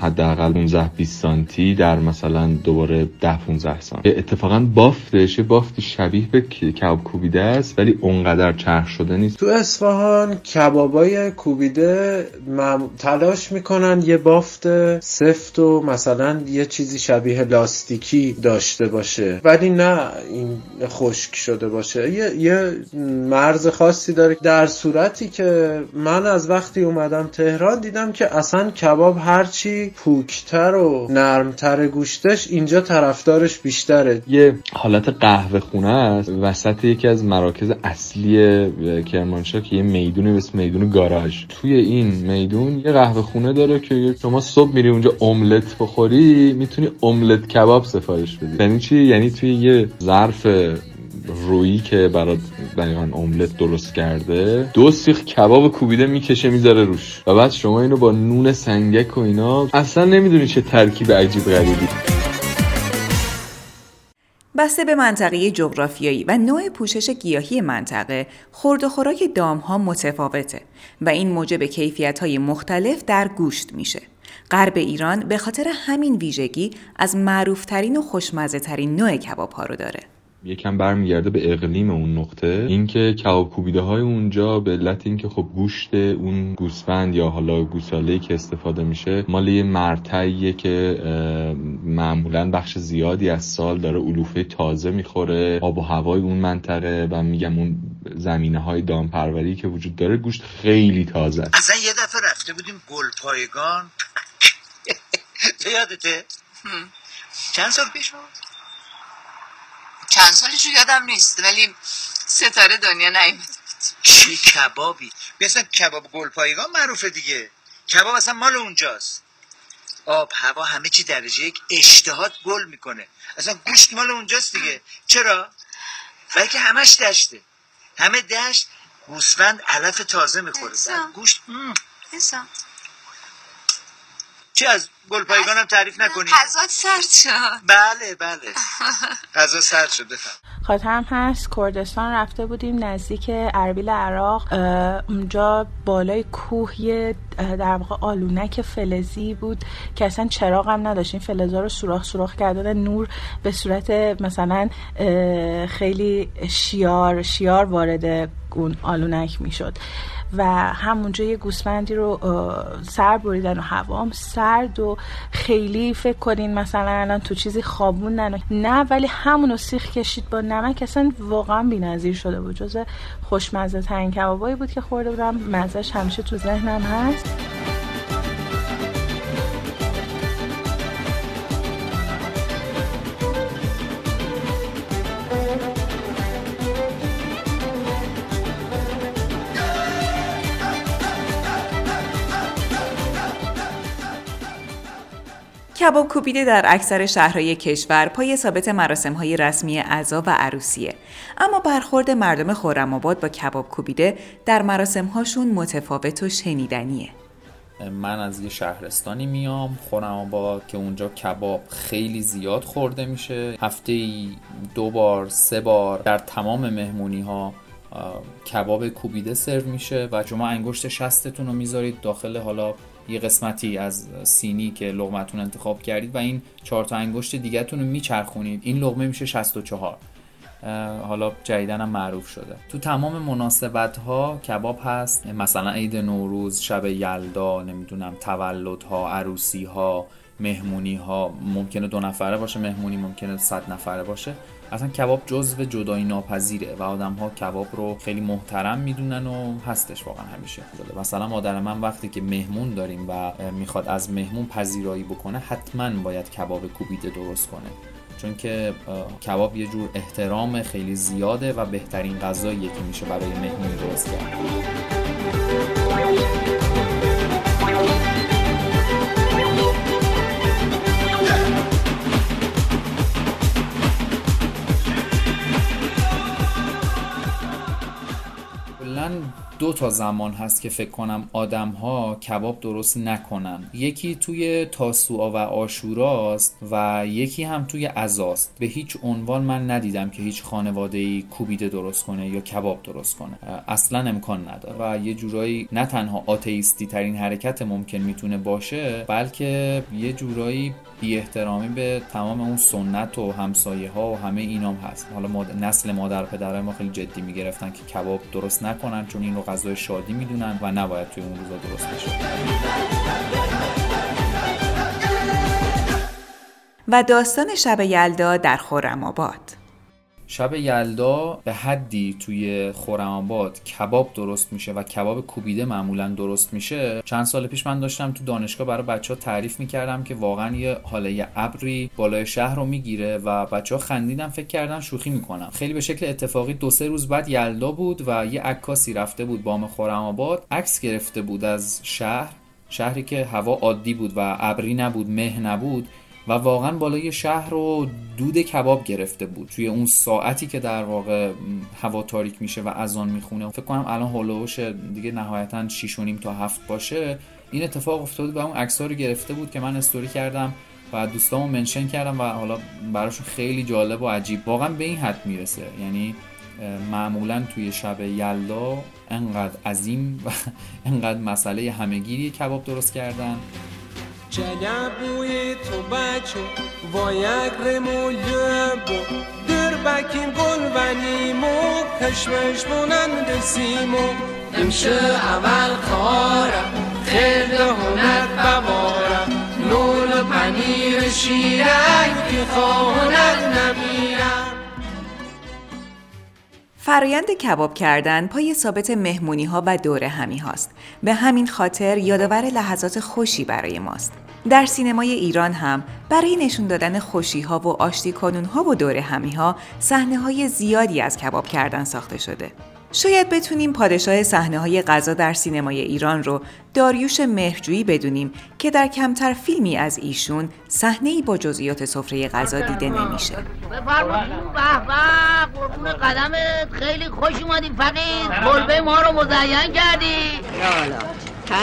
حداقل 15 20 سانتی در مثلا دوباره 10 15 سانتی. اتفاقا بافتش بافت شبیه به کباب کوبیده است ولی اونقدر چرخ شده نیست. تو اصفهان کبابای کوبیده تلاش می‌کنن یه بافت سفت و مثلا یه چیزی شبیه لاستیکی داشته باشه. ولی نه این خشک شده باشه. یه, یه مرز خاصی داره در صورتی که من از وقتی اومد اومدم تهران دیدم که اصلا کباب هرچی پوکتر و نرمتر گوشتش اینجا طرفدارش بیشتره. یه حالت قهوه خونه است. وسط یکی از مراکز اصلی کرمانشاه که یه می‌دونی به اسم میدون گاراژ. توی این میدون یه قهوه خونه داره که شما صبح میری اونجا املت بخوری می‌تونی املت کباب سفارش بدی. یعنی چی؟ یعنی توی یه ظرف رویی که برات دقیقا املت درست کرده دو سیخ کباب کوبیده می‌کشه می‌ذاره روش و بعد شما اینو با نون سنگک و اینا اصلا نمی‌دونی چه ترکیب عجیب غریبی بسته به منطقه جغرافیایی و نوع پوشش گیاهی منطقه، خورد و خوراک دام ها متفاوته و این موجب کیفیت های مختلف در گوشت میشه. غرب ایران به خاطر همین ویژگی از معروفترین و خوشمزه ترین نوع کباب ها رو داره. یکم برمیگرده به اقلیم اون نقطه. اینکه کباب کوبیده های اونجا به علت اینکه خب گوشت اون گوسفند یا حالا گوساله که استفاده میشه مال یه مرتعیه که معمولا بخش زیادی از سال داره علوفه تازه می‌خوره آب و هوای اون منطقه و میگم اون زمینه های دامپروری که وجود داره گوشت خیلی تازه است. اصلا یه دفعه رفته بودیم گل پایگان یادته چند سال پیش بود؟ چند سالشو یادم نیست ولی ستاره دنیا نیومد چی کبابی؟ مثلا کباب گلپایگان معروفه دیگه. کباب اصلا مال اونجاست. آب هوا همه چی درجه یک اشتهات گل می‌کنه. اصلا گوشت مال اونجاست دیگه. چرا؟ برای که همش دشته. همه دشت گوسفند علف تازه می‌خوره. گوشت انسان چی از گلپایگانم تعریف نکنی؟ غذا سرد شد. بله بله. غذا سرد شد بفهم. خاطرم هست کردستان رفته بودیم نزدیک اربیل عراق. اونجا بالای کوه یه در واقع آلونک فلزی بود که اصلا چراغ هم نداشت. این فلزا رو سوراخ سوراخ کردن نور به صورت مثلا خیلی شیار شیار وارد اون آلونک می‌شد. و همونجا یه گوسفندی رو سر بریدن و هوام سرد و خیلی فکر کنین مثلا الان تو چیزی خوابوندن نه ولی همونو سیخ کشید با نمک. اصلا واقعا بی‌نظیر شده بود. جز خوشمزه ترین کبابایی بود که خورده بودم. مزهش همیشه تو ذهنم هست. کباب کوبیده در اکثر شهرهای کشور پای ثابت مراسم های رسمی عزا و عروسیه. اما برخورد مردم خورم آباد با کباب کوبیده در مراسم هاشون متفاوت و شنیدنیه. من از یه شهرستانی میام خورم آباد که اونجا کباب خیلی زیاد خورده میشه. هفته ای دو بار سه بار در تمام مهمونی ها کباب کوبیده سرو میشه و شما انگشت شستتون رو می‌ذارید داخل حالا یه قسمتی از سینی که لغمتون انتخاب کردید و این چهار تا انگشت دیگهتون رو میچرخونید. این لغمه میشه 64 حالا جدیدن هم معروف شده. تو تمام مناسبت ها کباب هست. مثلا عید نوروز شب یلدا نمی‌دونم تولد ها عروسی ها مهمونی ها ممکنه دو نفره باشه مهمونی ممکنه صد نفره باشه. اصلا کباب جزو جدایی ناپذیره و آدم ها کباب رو خیلی محترم می‌دونن و هستش واقعا همیشه. شده مثلا مادر من وقتی که مهمون داریم و می‌خواد از مهمون پذیرایی بکنه حتما باید کباب کوبیده درست کنه. چون که کباب یه جور احترام خیلی زیاده و بهترین غذاییه که میشه برای مهمون درست کرد. دو تا زمان هست که فکر کنم آدم ها کباب درست نکنن. یکی توی تاسوعا و آشوراست و یکی هم توی عزاست. به هیچ عنوان من ندیدم که هیچ خانواده ای کوبیده درست کنه یا کباب درست کنه. اصلا امکان نداره. و یه جورایی نه تنها آتئیستی ترین حرکت ممکن می‌تونه باشه بلکه یه جورایی بی احترامی به تمام اون سنت و همسایه ها و همه اینام هست. حالا نسل مادر پدرای ما خیلی جدی می‌گرفتن که کباب درست نکنن چون این رو غذای شادی می‌دونن و نباید توی اون روزا درست بشه. و داستان شب یلدا در خرم آباد. شب یلدا به حدی توی خورم آباد کباب درست میشه و کباب کوبیده معمولا درست میشه. چند سال پیش من داشتم تو دانشگاه برای بچه ها تعریف می‌کردم که واقعا یه حاله ابری بالای شهر رو می‌گیره و بچه ها خندیدن فکر کردن شوخی می‌کنم. خیلی به شکل اتفاقی دو سه روز بعد یلدا بود و یه عکاسی رفته بود بام خورم آباد عکس گرفته بود از شهر شهری که هوا عادی بود و ابری نبود مه نبود. و واقعا بالای شهر رو دود کباب گرفته بود. توی اون ساعتی که در واقع هوا تاریک میشه و اذان می‌خونه فکر کنم الان هولوش دیگه نهایتا 6 و نیم تا هفت باشه. این اتفاق افتاد و اون عکس رو گرفته بود که من استوری کردم و دوستامو منشن کردم و حالا براشون خیلی جالب و عجیب. واقعا به این حد می‌رسه. یعنی معمولا توی شب یلدا انقدر عظیم و انقدر مسئله همهگیری کباب درست کردن. جلبوی تو بچه وایگ رمولیه در بکیم گل ونیمو کشمش بونند سیمو امشه اول کارم خیلی هنر بوارم نول پنیر شیرک که خواهند فرایند کباب کردن پای ثابت مهمونی ها و دوره همی هاست. به همین خاطر یادآور لحظات خوشی برای ماست. در سینمای ایران هم برای نشون دادن خوشی ها و آشتی کنون ها و دوره همی ها صحنه های زیادی از کباب کردن ساخته شده. شاید بتونیم پادشاه صحنه های غذا در سینمای ایران رو داریوش مهرجویی بدونیم که در کمتر فیلمی از ایشون صحنه ای با جزئیات سفره غذا دیده نمیشه. به قربون قدمت خیلی خوش اومدیم فقیر کلبه ما رو مزین کردی.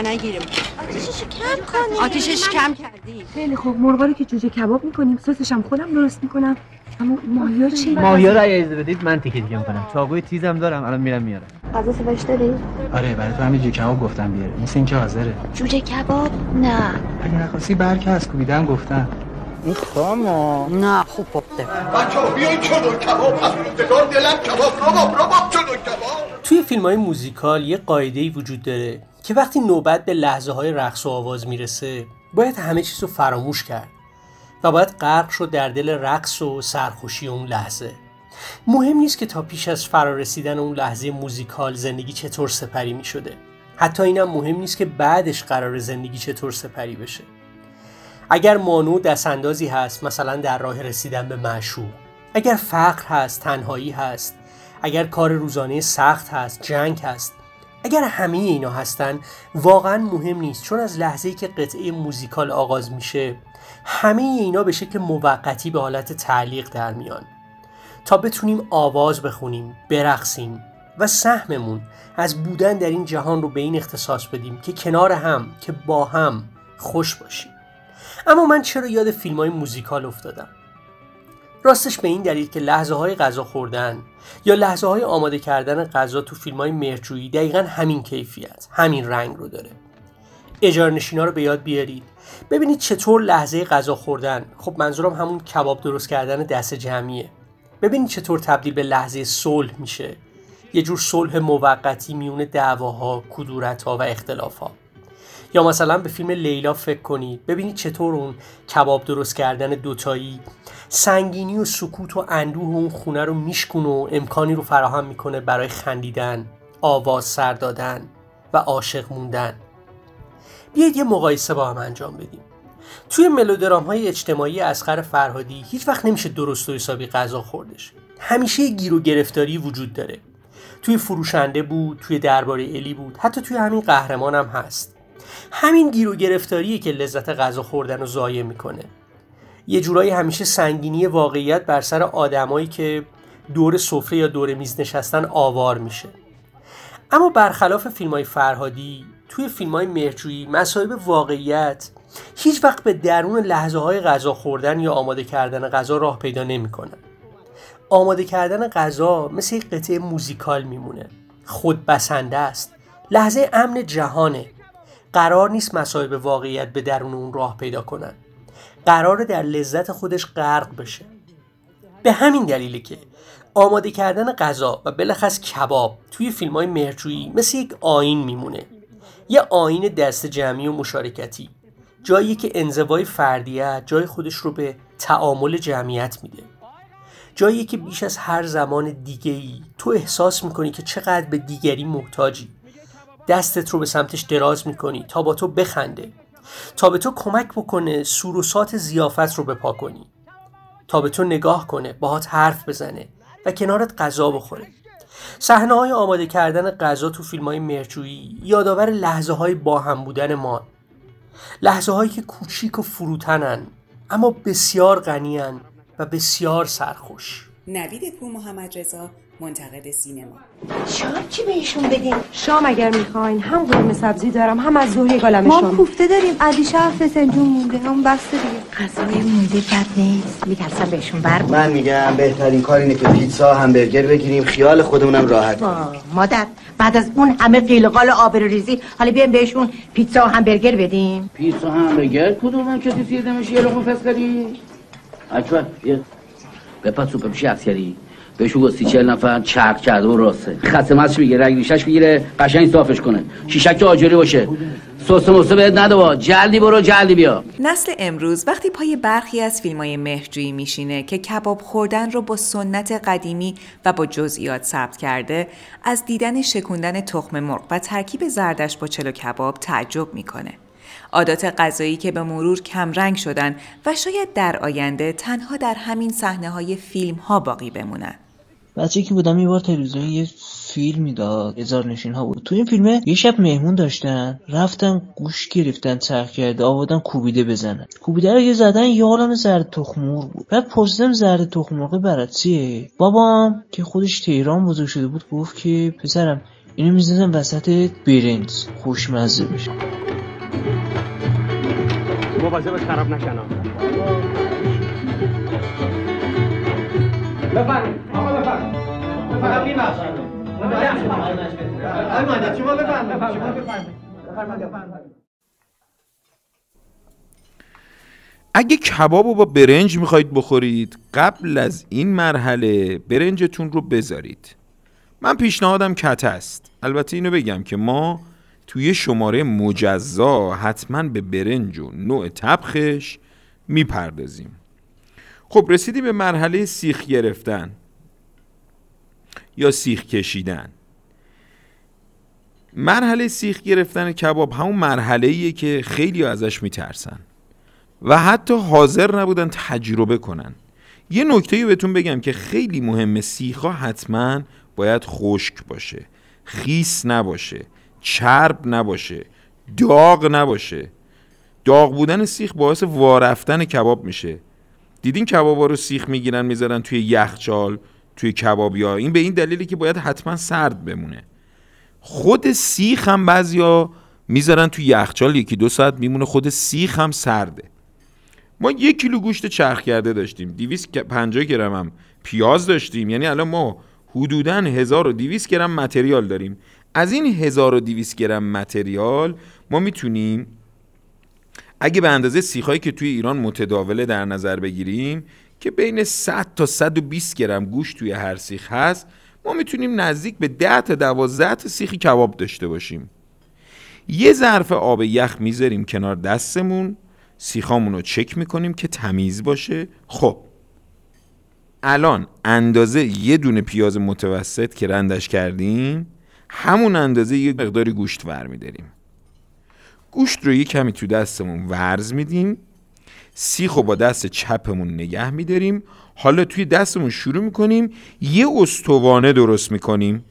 نگیریم. آتیشش کم کنی آتیشش کم کردی. خیلی خوب. مرغا که جوجه کباب می‌کنیم. سسش هم خودم درست می‌کنم. اما ماهیا چی؟ ماهیا رو اگه اجازه بدید من تیکه دیگه می‌کنم چاقوی تیزم دارم. الان میرم میارم. غذا سفارش دادی؟ آره برای تو همین جوجه کباب گفتم بیاره. مثل اینکه حاضره. جوجه کباب؟ نه. اگه نخواستی برکه از کوبیدن گفتم. این خاما نه خوب پخته بچه بیاین چلو کباب. از روزگار دلم کباب. رباب رباب چلو کباب. توی فیلم های موزیکال یه قاعده وجود داره که وقتی نوبت به لحظه های رقص و آواز می‌رسه باید همه چیز رو فراموش کرد و باید غرق شد در دل رقص و سرخوشی اون لحظه. مهم نیست که تا پیش از فرارسیدن اون لحظه موزیکال زندگی چطور سپری می شده حتی اینم مهم نیست که بعدش قرار زندگی چطور سپری بشه. اگر مانو دستاندازی هست مثلا در راه رسیدن به معشوق. اگر فقر هست تنهایی هست. اگر کار روزانه سخت هست جنگ هست. اگر همه اینا هستن واقعا مهم نیست. چون از لحظه که قطعه موزیکال آغاز میشه همه اینا به شکل موقتی به حالت تعلیق در میان. تا بتونیم آواز بخونیم برقصیم. و سهممون از بودن در این جهان رو به این اختصاص بدیم که کنار هم که با هم خوش باشیم. اما من چرا یاد فیلم های موزیکال افتادم؟ راستش به این دلیل که لحظه های غذا خوردن یا لحظه های آماده کردن غذا تو فیلم های مرجویی دقیقا همین کیفیت همین رنگ رو داره. اجارنشینا رو به یاد بیارید. ببینید چطور لحظه غذا خوردن خب منظورم همون کباب درست کردن دست جمعیه. ببینید چطور تبدیل به لحظه صلح میشه. یه جور صلح موقتی میون دعواها کدورتها و اختلافها. یا مثلا به فیلم لیلا فکر کنید ببینید چطور اون کباب درست کردن دوتایی سنگینی و سکوت و اندوه اون خونه رو میشکن و امکانی رو فراهم می‌کنه برای خندیدن آواز سر دادن و عاشق موندن. بیاید یه مقایسه با هم انجام بدیم. توی ملودرام های اجتماعی اسخر فرهادی هیچ وقت نمیشه درست و حسابی غذا خوردش. همیشه گیر و گرفتاری وجود داره. توی فروشنده بود توی درباره الی بود حتی توی همین قهرمانم هم هست. همین گیر و گرفتاریه که لذت غذا خوردن رو ضایع می‌کنه. یه جورایی همیشه سنگینی واقعیت بر سر آدمایی که دور سفره یا دور میز نشستن آوار میشه. اما برخلاف فیلم های فرهادی توی فیلم های مرجویی مسایب واقعیت هیچ وقت به درون لحظه های غذا خوردن یا آماده کردن غذا راه پیدا نمی‌کنه. آماده کردن غذا مثل یک قطعه موزیکال میمونه. خود بسنده است. لحظه امن جهانه. قرار نیست مسایب واقعیت به درون اون راه پیدا کنن. قرار در لذت خودش غرق بشه. به همین دلیله که آماده کردن غذا و بلخص کباب توی فیلم های مرجویی مثل یک آین میمونه. یه آین دست جمعی و مشارکتی. جایی که انزوای فردیت جای خودش رو به تعامل جمعیت میده. جایی که بیش از هر زمان دیگه ای تو احساس می‌کنی که چقدر به دیگری محتاجی. دستت رو به سمتش دراز می‌کنی تا با تو بخنده تا به تو کمک بکنه سوروسات زیافت رو بپا کنی تا به تو نگاه کنه باهات حرف بزنه و کنارت غذا بخوره. صحنه های آماده کردن غذا تو فیلم های مرجویی یادآور لحظه های با هم بودن ما. لحظه هایی که کوچیک و فروتنن اما بسیار غنیان و بسیار سرخوش. نوید پور محمد رضا منتقد سینما. شام چی بهشون بدیم؟ شام اگر می‌خواین هم قرمه سبزی دارم هم از ظهر گالم ما شام. کوفته داریم. علی شهر فسنجون مونده. هم بسته دیگه. غذای مونده بد نیست. میترسم بهشون بر من میگم بهترین کار اینه که پیتزا همبرگر بگیریم. خیال خودمونم راحت مادر بعد از اون همه قیل و قال آبر ریزی حالا بیایم بهشون پیتزا و همبرگر بدیم. پیتزا همبرگر؟ کدوم؟ کسی سیدمش یه لقمه فسکری اکبر بیا بپا سوپ پیشی عسکری بهشون گفت چهل نفر چرک کرده و راسته. خسته مست می‌گیره رگ ریشش می‌گیره قشنگ صافش کنه. شیشک آجوری باشه. سس موسه بهت نده با. جلدی برو جلدی بیا. نسل امروز وقتی پای برخی از فیلم های میشینه که کباب خوردن رو با سنت قدیمی و با جزئیات ثبت کرده از دیدن شکوندن تخم مرغ و ترکیب زردش با چلو کباب تعجب می‌کنه. عادات غذایی که به مرور کمرنگ شدن و شاید در آینده تنها در همین صحنه های فیلم ها باقی بمونن. بچه که بودم یه بار تلویزیون یه فیلم می‌داد هزار نشین ها بود. تو این فیلمه یه شب مهمون داشتن رفتن گوش گرفتن چرخ کرده آوردن کوبیده بزنن. کوبیده رو یه زدن یه زرد تخمور بود. بعد پرسیدم زرد تخمرغ برات چیه؟ بابام که خودش تهران بزرگ شده بود گفت که پسرم اینو می‌زنم وسط برنج خوشمزه میشه مواظبت خراب نکنم بفرمایید. آقا بفرمایید. فقط آقای مهندس شما بفرمایید. شما بفرمایید. اگه کباب رو با برنج می‌خواید بخورید قبل از این مرحله برنجتون رو بذارید. من پیشنهادم کت است. البته اینو بگم که ما توی شماره مجزا حتما به برنج و نوع طبخش می‌پردازیم. خب رسیدیم به مرحله سیخ گرفتن یا سیخ کشیدن؟ مرحله سیخ گرفتن کباب همون مرحله ایه که خیلی ازش میترسن و حتی حاضر نبودن تجربه کنن. یه نکته بهتون بگم که خیلی مهمه سیخا حتما باید خشک باشه خیس نباشه. چرب نباشه داغ نباشه. داغ بودن سیخ باعث وارفتن کباب میشه. دیدین کبابا رو سیخ می‌گیرن می‌ذارن توی یخچال توی کبابیا؟ این به این دلیلی که باید حتما سرد بمونه. خود سیخ هم بعضیا می‌ذارن توی یخچال یکی دو ساعت میمونه خود سیخ هم سرده. ما یک کیلو گوشت چرخ کرده داشتیم 250 گرم هم پیاز داشتیم. یعنی الان ما حدودا 1200 گرم متریال داریم. از این 1200 گرم متریال ما می‌تونیم اگه به اندازه سیخایی که توی ایران متداوله در نظر بگیریم که بین 100 تا 120 گرم گوشت توی هر سیخ هست ما می‌تونیم نزدیک به 10 تا 12 تا سیخی کباب داشته باشیم. یه ظرف آب یخ می‌ذاریم کنار دستمون سیخامون رو چک می‌کنیم که تمیز باشه. خب الان اندازه یه دونه پیاز متوسط که رندش کردیم همون اندازه یه مقداری گوشت ور میداریم. گوشت رو یه کمی تو دستمون ورز میدیم. سیخ رو با دست چپمون نگه میداریم. حالا توی دستمون شروع می‌کنیم. یه استوانه درست می‌کنیم.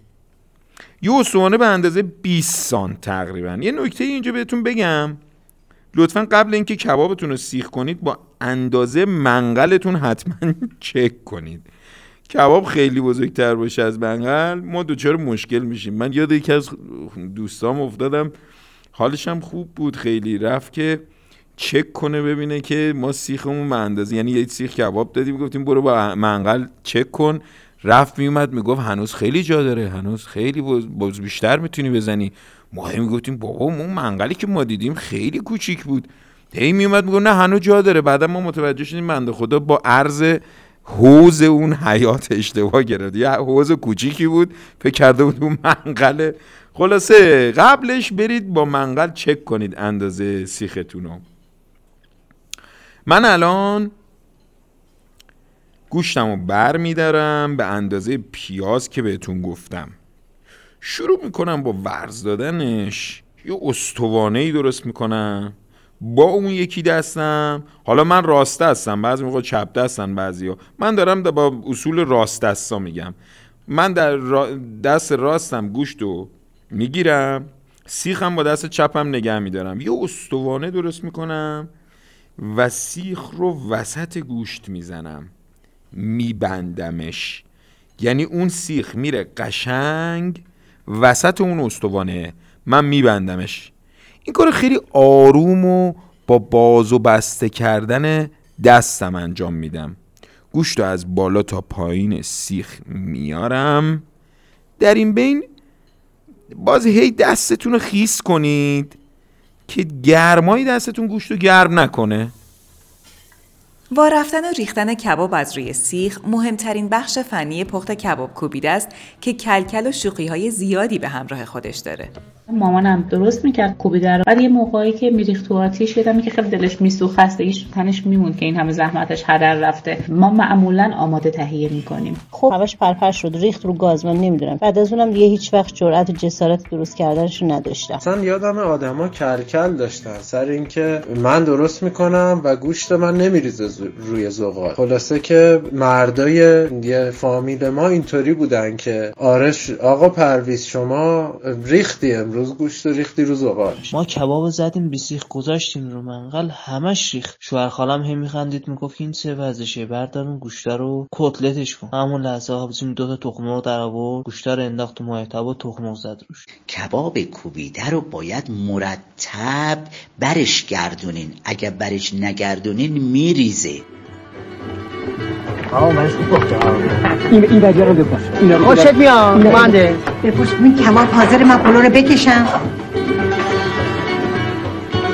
یه استوانه به اندازه 20 سانت تقریبا. یه نکته اینجا بهتون بگم. لطفا قبل اینکه کبابتون رو سیخ کنید با اندازه منقلتون حتما چک کنید. کباب خیلی بزرگتر باشه از منقل ما دوچار مشکل میشیم. من یاد یکی از دوستام افتادم حالش هم خوب بود خیلی رفت که چک کنه ببینه که ما سیخمون به اندازه یعنی یه سیخ کباب دادیم گفتیم برو با منقل چک کن. رفت میومد می‌گفت هنوز خیلی جا داره هنوز خیلی باز بیشتر می‌تونی بزنی. ما هی می‌گفتیم بابا اون منقلی که ما دیدیم خیلی کوچیک بود. هی میومد می‌گفت نه هنوز جا داره. بعدا ما متوجه شدیم بنده خدا با عرض حوز اون حیات اشتباه گرفت. یه حوز کوچیکی بود فکر کرده بود اون منقله خلاصه قبلش برید با منقل چک کنید اندازه سیختون رو. من الان گوشتم رو بر میدارم به اندازه پیاز که بهتون گفتم. شروع می‌کنم با ورز دادنش. یه استوانه ای درست می‌کنم. با اون یکی دستم. حالا من راست دستم بعضی موقع چپ دستن بعضی ها. من دارم با اصول راست دستا میگم. من در دست راستم گوشت رو می‌گیرم سیخم با دست چپم نگه میدارم. یه استوانه درست می‌کنم و سیخ رو وسط گوشت می‌زنم. میبندمش. یعنی اون سیخ میره قشنگ وسط اون استوانه. من میبندمش. این کار خیلی آروم و با باز و بسته کردن دستم انجام میدم. گوشت از بالا تا پایین سیخ میارم. در این بین باز هی دستتون رو خیس کنید که گرمای دستتون گوشت رو گرم نکنه. وا رفتن و ریختن کباب از روی سیخ مهمترین بخش فنی پخت کباب کوبیده است که کلکل و شوخی های زیادی به همراه خودش داره. مامانم درست می‌کرد کوبیده رو. بعد یه موقعی که میریخت تو آتیش یادم که خیلی دلش میسو خستگیش تنش میموند که این همه زحمتش هدر رفته. ما معمولا آماده تهیه می‌کنیم. خب همش پرپر شد ریخت رو گاز من نمی‌دونم. بعد از اونم دیگه هیچ وقت جرأت و جسارت درست کردنش رو نداشتم. اصلا یادم آدما کلکل داشتن. سر اینکه من درست می‌کنم و گوشت من نمیریزه روی زغال. خلاصه که مردای یه فامیل ما اینطوری بودن که آرش آقا پرویز شما ریختی امروز؟ گوشت و ریختی رو زغال ما کباب زدیم بیسیخ گذاشتیم رو منقل همش ریخت. شوهر خالم هم میخندید می‌گفت این چه وضعشه بردارون گوشت رو کتلتش کن. همون لحظه آبزیم دو تا تخم در آورد. گوشت رو انداخت تو مایتاب و تخم زد روش. کباب کوبیده رو باید مرتب برش گردونین. اگه برش نگردونین میریزه. من خوب این این وجه رو بپاش اینا خوشت میاد. منده بپوش این کباب حاضر من پلو رو بکشم.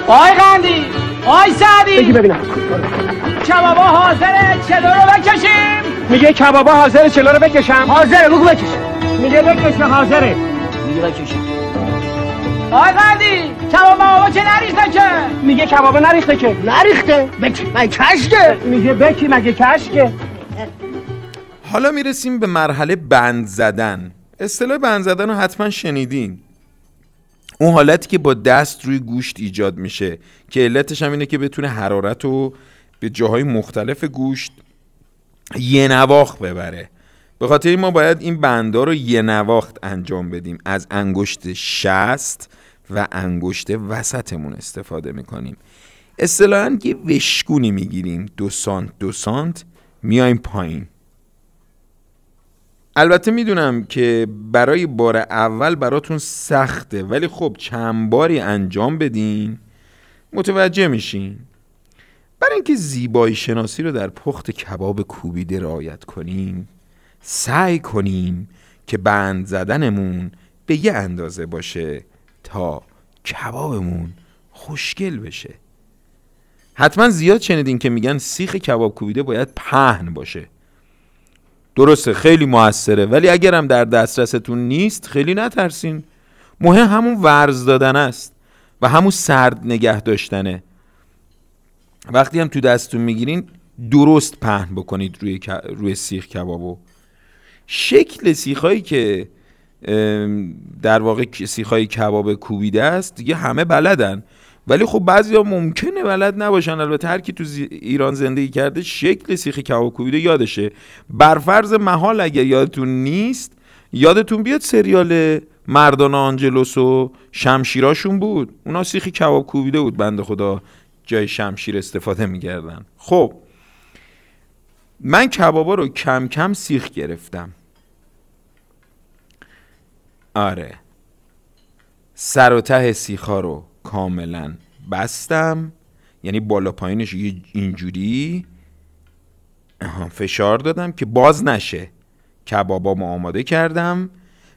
آی قندی آی سعدی. بگی ببینم. کبابا حاضره چلو رو بکشیم. میگه کبابا حاضره چلو رو بکشم. حاضره بگو بکش. میگه بکشه حاضره. میگه بکشم آی قندی. کباب بابا که نریخته که؟ میگه کبابا نریخته که. نریخته. بکی مگه کشکه؟ میگه بکی مگه کشکه. حالا می‌رسیم به مرحله بند زدن. اصطلاح بند زدن رو حتما شنیدین. اون حالتی که با دست روی گوشت ایجاد میشه که علتش هم اینه که بتونه حرارت رو به جاهای مختلف گوشت یه نواخت ببره. به خاطر ما باید این بندا رو یه نواخت انجام بدیم. از انگشت شست و انگشت وسطمون استفاده می‌کنیم. اصطلاحا یه وشگونی می‌گیریم. دو سانت دو سانت میایم پایین. البته می‌دونم که برای بار اول براتون سخته ولی خب چند باری انجام بدین متوجه میشین. برای اینکه زیبایی شناسی رو در پخت کباب کوبیده رعایت کنیم سعی کنیم که بند زدنمون به یه اندازه باشه. تا کبابمون خوشگل بشه. حتما زیاد شنیدین که میگن سیخ کباب کوبیده باید پهن باشه. درسته خیلی موثره ولی اگرم در دسترستون نیست خیلی نترسین. مهم همون ورز دادن است و همون سرد نگه داشتنه. وقتی هم تو دستتون می‌گیرین درست پهن بکنید روی, روی سیخ کبابو. شکل سیخایی که در واقع سیخای کباب کوبیده است. دیگه همه بلدن. ولی خب بعضی ها ممکنه بلد نباشن. البته هر کی تو ایران زندگی کرده شکل سیخ کباب کوبیده یادشه. برفرض محال اگر یادتون نیست یادتون بیاد سریال مردان آنجلوس و شمشیراشون بود. اونا سیخ کباب کوبیده بود. بنده خدا جای شمشیر استفاده می‌کردن. خب من کبابا رو کم کم سیخ گرفتم. آره. سر و ته سیخا رو کاملا بستم. یعنی بالا پایینش اینجوری. فشار دادم که باز نشه. کبابامو آماده کردم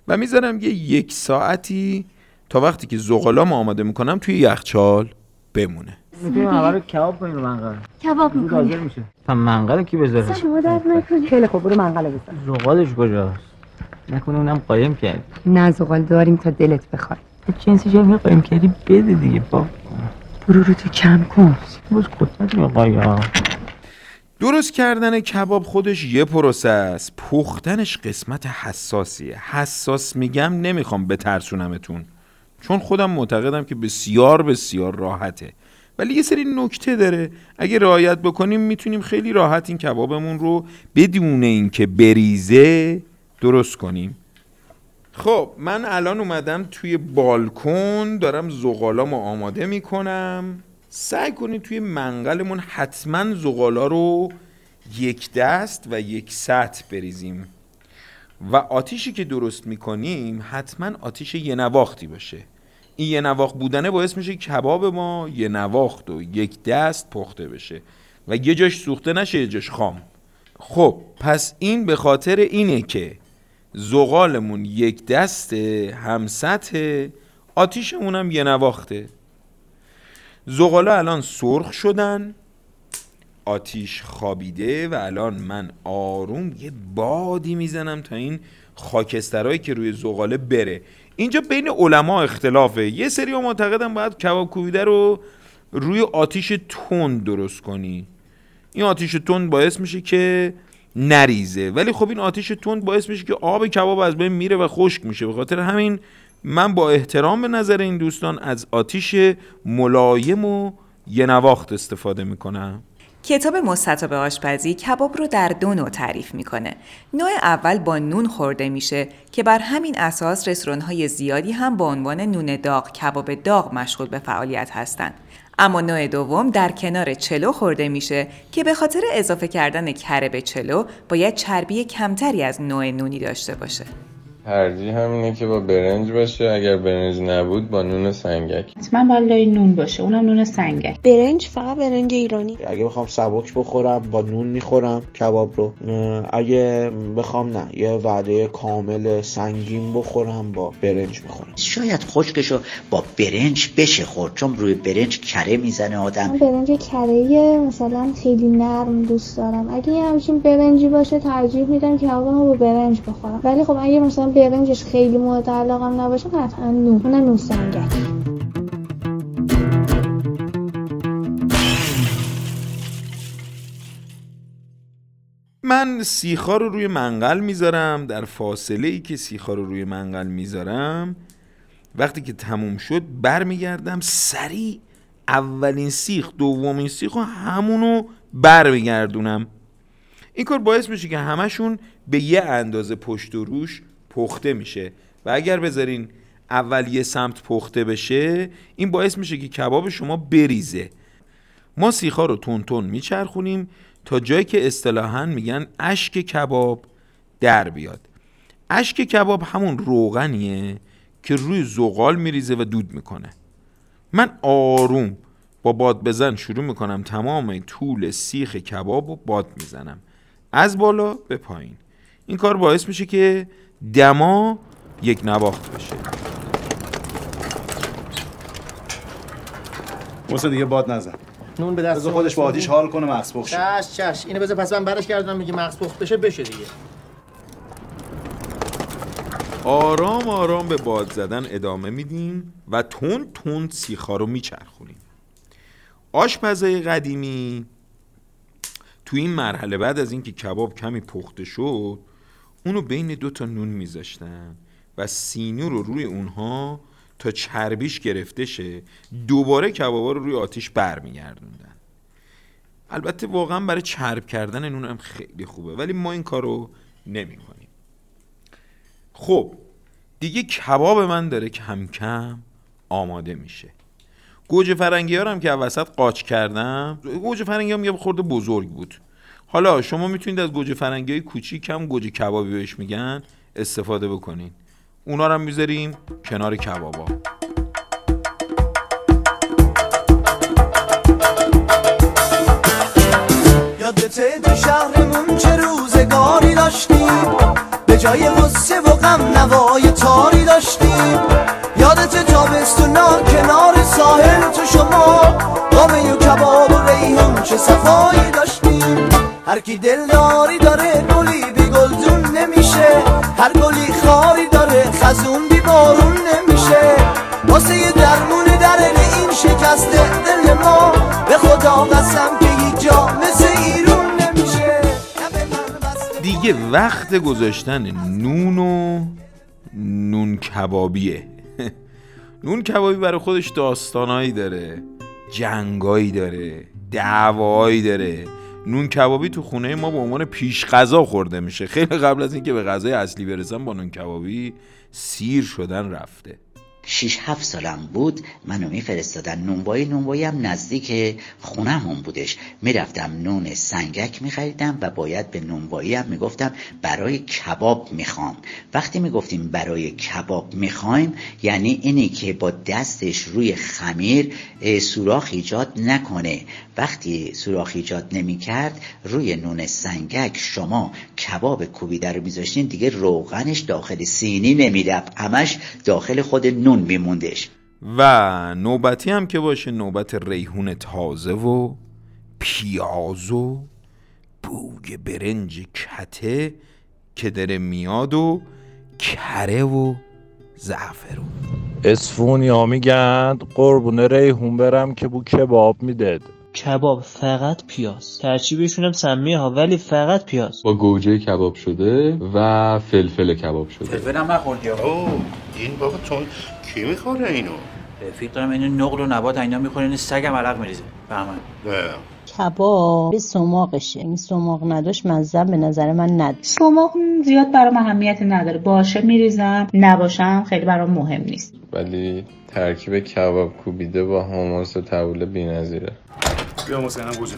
و می‌ذارم یه یک ساعتی تا وقتی که زغالامو آماده می‌کنم توی یخچال بمونه. می‌تونیم اول رو کباب کنیم رو منقل. کباب می‌کنیم میشه. تا منقل کی بذاره؟ شما درد نکنی خیلی خوب برو منقل بذار. زغالش کجاست؟ نکنه اونم قایم کرد. نه زغال داریم تا دلت بخواد جنسی جمعی قایم کردی بده دیگه با برو رو تو کم کن. باز کتت میقایم درست کردن کباب خودش یه پروسه است. پختنش قسمت حساسیه. حساس میگم نمی‌خوام بترسونمتون. چون خودم معتقدم که بسیار بسیار راحته. ولی یه سری نکته داره. اگه رعایت بکنیم می‌تونیم خیلی راحت این کبابمون رو بدون اینکه بریزه درست کنیم. خب من الان اومدم توی بالکن دارم زغالامو آماده می‌کنم. سعی کنید توی منقلمون حتما زغالا رو یک دست و یک سطح بریزیم. و آتیشی که درست می‌کنیم حتما آتیش یه نواختی باشه. این یه نواخت بودنه باعث میشه کباب ما یه نواخت و یک دست پخته بشه. و یه جاش سوخته نشه یه جاش خام. خب پس این به خاطر اینه که زغالمون یک دست هم سطح آتیشمون هم یه نواخته زغالا الان سرخ شدن آتیش خوابیده و الان من آروم یه بادی می‌زنم تا این خاکسترهایی که روی زغاله بره. اینجا بین علما اختلافه. یه سری ها معتقدن باید کباب کوبیده رو روی آتیش تند درست کنی. این آتیش تند باعث میشه که نریزه ولی خب این آتیش تند باعث میشه که آب کباب از بین میره و خشک میشه به خاطر همین من با احترام به نظر این دوستان از آتیش ملایم و یه نواخت استفاده می‌کنم کتاب مستطاب آشپزی کباب رو در دو نوع تعریف می‌کنه. نوع اول با نون خورده میشه که بر همین اساس رستوران های زیادی هم با عنوان نون داغ کباب داغ مشغول به فعالیت هستند. اما نوع دوم در کنار چلو خورده میشه که به خاطر اضافه کردن کره به چلو باید چربی کمتری از نوع نونی داشته باشه. ترجیح همینه که با برنج باشه. اگر برنج نبود با نون سنگک. حتما باید لای نون باشه. اونم نون سنگک. برنج فقط برنج ایرانی. اگه بخوام سبک بخورم با نون می‌خورم کباب رو. اگه بخوام نه یه وعده کامل سنگین بخورم با برنج می‌خورم. شاید خشکشو با برنج بشه خورد چون روی برنج کره می‌زنه آدم. من برنج کره مثلا خیلی نرم دوست دارم. اگه یه همچین برنجی باشه ترجیح میدم کبابمو با برنج بخورم. ولی خب اگه مثلا برنجش خیلی مورد علاقم نباشه قطعا نون اونم نون سنگک من سیخا رو روی منقل می‌ذارم. در فاصله ای که سیخا رو روی منقل می‌ذارم وقتی که تموم شد برمیگردم سریع اولین سیخ دومین سیخ و همونو برمیگردونم. این کار باعث میشه که همشون به یه اندازه پشت و روش پخته میشه. و اگر بذارین اول یه سمت پخته بشه این باعث میشه که کباب شما بریزه. ما سیخا رو تون تون میچرخونیم تا جایی که اصطلاحا میگن اشک کباب در بیاد. اشک کباب همون روغنیه که روی زغال میریزه و دود می‌کنه. من آروم با باد بزن شروع می‌کنم تمام طول سیخ کباب رو باد می‌زنم. از بالا به پایین. این کار باعث میشه که دما یک نواخت بشه. موسی دیگه باد نزن. نون به دست بذار خودش با آتیش حال کنه مغز پخت شه. چش چش. اینو بذار پس من برش گردونم میگه مغز پخت بشه بشه دیگه. آرام آرام به باد زدن ادامه میدیم و تون تون سیخا رو میچرخونیم. آشپزای قدیمی تو این مرحله بعد از اینکه کباب کمی پخته شد اونو بین دو تا نون میذاشتن و سینی رو روی اونها تا چربیش گرفته شه دوباره کبابا رو روی آتیش برمیگردوندن. البته واقعا برای چرب کردن نون هم خیلی خوبه ولی ما این کارو نمی کنیم خب دیگه کباب من داره کم کم آماده میشه. گوجه فرنگی هم که وسط قاچ کردم گوجه فرنگی هم یه خورده بزرگ بود. حالا شما می‌تونید از گوجه فرنگی های کوچیک هم گوجه کبابی بهش میگن استفاده بکنین. اونا رو می‌ذاریم کنار کبابا. یادته تو شهرمون چه روزگاری داشتیم؟ به جای غصه و غم نوای تاری داشتیم. یادت تابستونا کنار ساحل تو شما قامه و کباب و ریحان چه صفایی داشتیم. هر کی دلداری داره گلی بی گلدون نمیشه. هر گلی خاری داره خزون بی بارون نمیشه. واسه یه درمون درن این شکست دل ما به خدا قسم که هیچ جا مثل ایرون نمیشه. دیگه وقت گذاشتن نون و نون کبابیه. نون کبابی برای خودش داستانایی داره جنگایی داره دعوایی داره. نون کبابی تو خونه ما به عنوان پیش غذا خورده میشه. خیلی قبل از اینکه به غذای اصلی برسم با نون کبابی سیر شدن رفته. شیش هفت سالم بود منو میفرستادن نونوایی. نونوایی هم نزدیک خونمون بودش. می‌رفتم نون سنگک میخریدم و باید به نونوایی هم می‌گفتم برای کباب می‌خوام. وقتی می‌گفتیم برای کباب می‌خوایم یعنی اینی که با دستش روی خمیر سوراخ ایجاد نکنه. وقتی سوراخ ایجاد نمی‌کرد روی نون سنگک شما کباب کوبیده رو میذاشتین دیگه روغنش داخل سینی نمی‌رفت. همش داخل خود نون میموندش. و نوبتی هم که باشه نوبت ریحون تازه و پیاز و بوی برنج کته که داره میاد و کره و زعفرون اسفونیا میگن قربونه ریحون برم که بو کباب میدد کباب فقط پیاز. ترچیبشون هم سمیه ها ولی فقط پیاز. با گوجه کباب شده و فلفل کباب شده. فلفل هم نخوردی اوه این بابا تو کی می‌خوره اینو؟ رفیق دارم اینو نقل و نبات اینا می‌خوره این سگم عرق میریزه. فهمن کباب به سماقشه. این سماق نداشت مزه به نظر من ند سماق زیاد برام اهمیتی نداره. باشه میریزم. نباشم خیلی برام مهم نیست. ولی ترکیب کباب کوبیده با حماس و تبوله بی‌نظیره. بیا مسکنم گوجه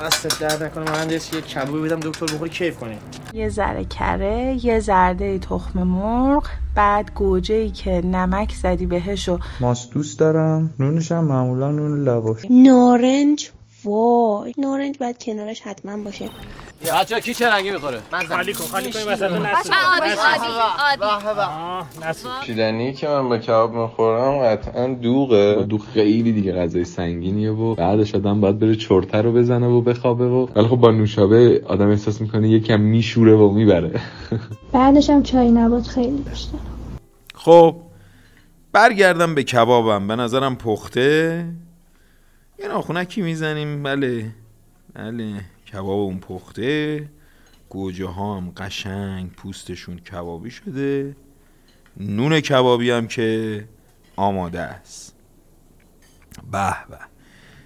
دستت درد نکنه مهندس یه کبابی بدم دکتر بخوری کیف کنی. یه ذره کره یه زرده تخم مرغ بعد گوجه ای که نمک زدی بهش و ماست دوست دارم. نونش هم معمولا نون لواش نارنج وای نارنج باید کنارش حتما باشه. بچه کی چه رنگی می‌خوره؟ من خالی کن خالی کن وسط نصف شیدنی که من با کباب می‌خورم قطعا دوغه. دوغ خیلی دیگه غذای سنگینیه و بعدش آدم باید بره چرته رو بزنه و بخوابه و ولی خب با نوشابه آدم احساس می‌کنه یکم میشوره و می‌بره. بعدش هم چای نبات خیلی دوست دارم خب برگردم به کبابم. به نظرم پخته. یه ناخونکی می‌زنیم. بله. بله. کباب اون پخته. گوجه ها هم قشنگ پوستشون کبابی شده. نون کبابی هم که آماده است. به به.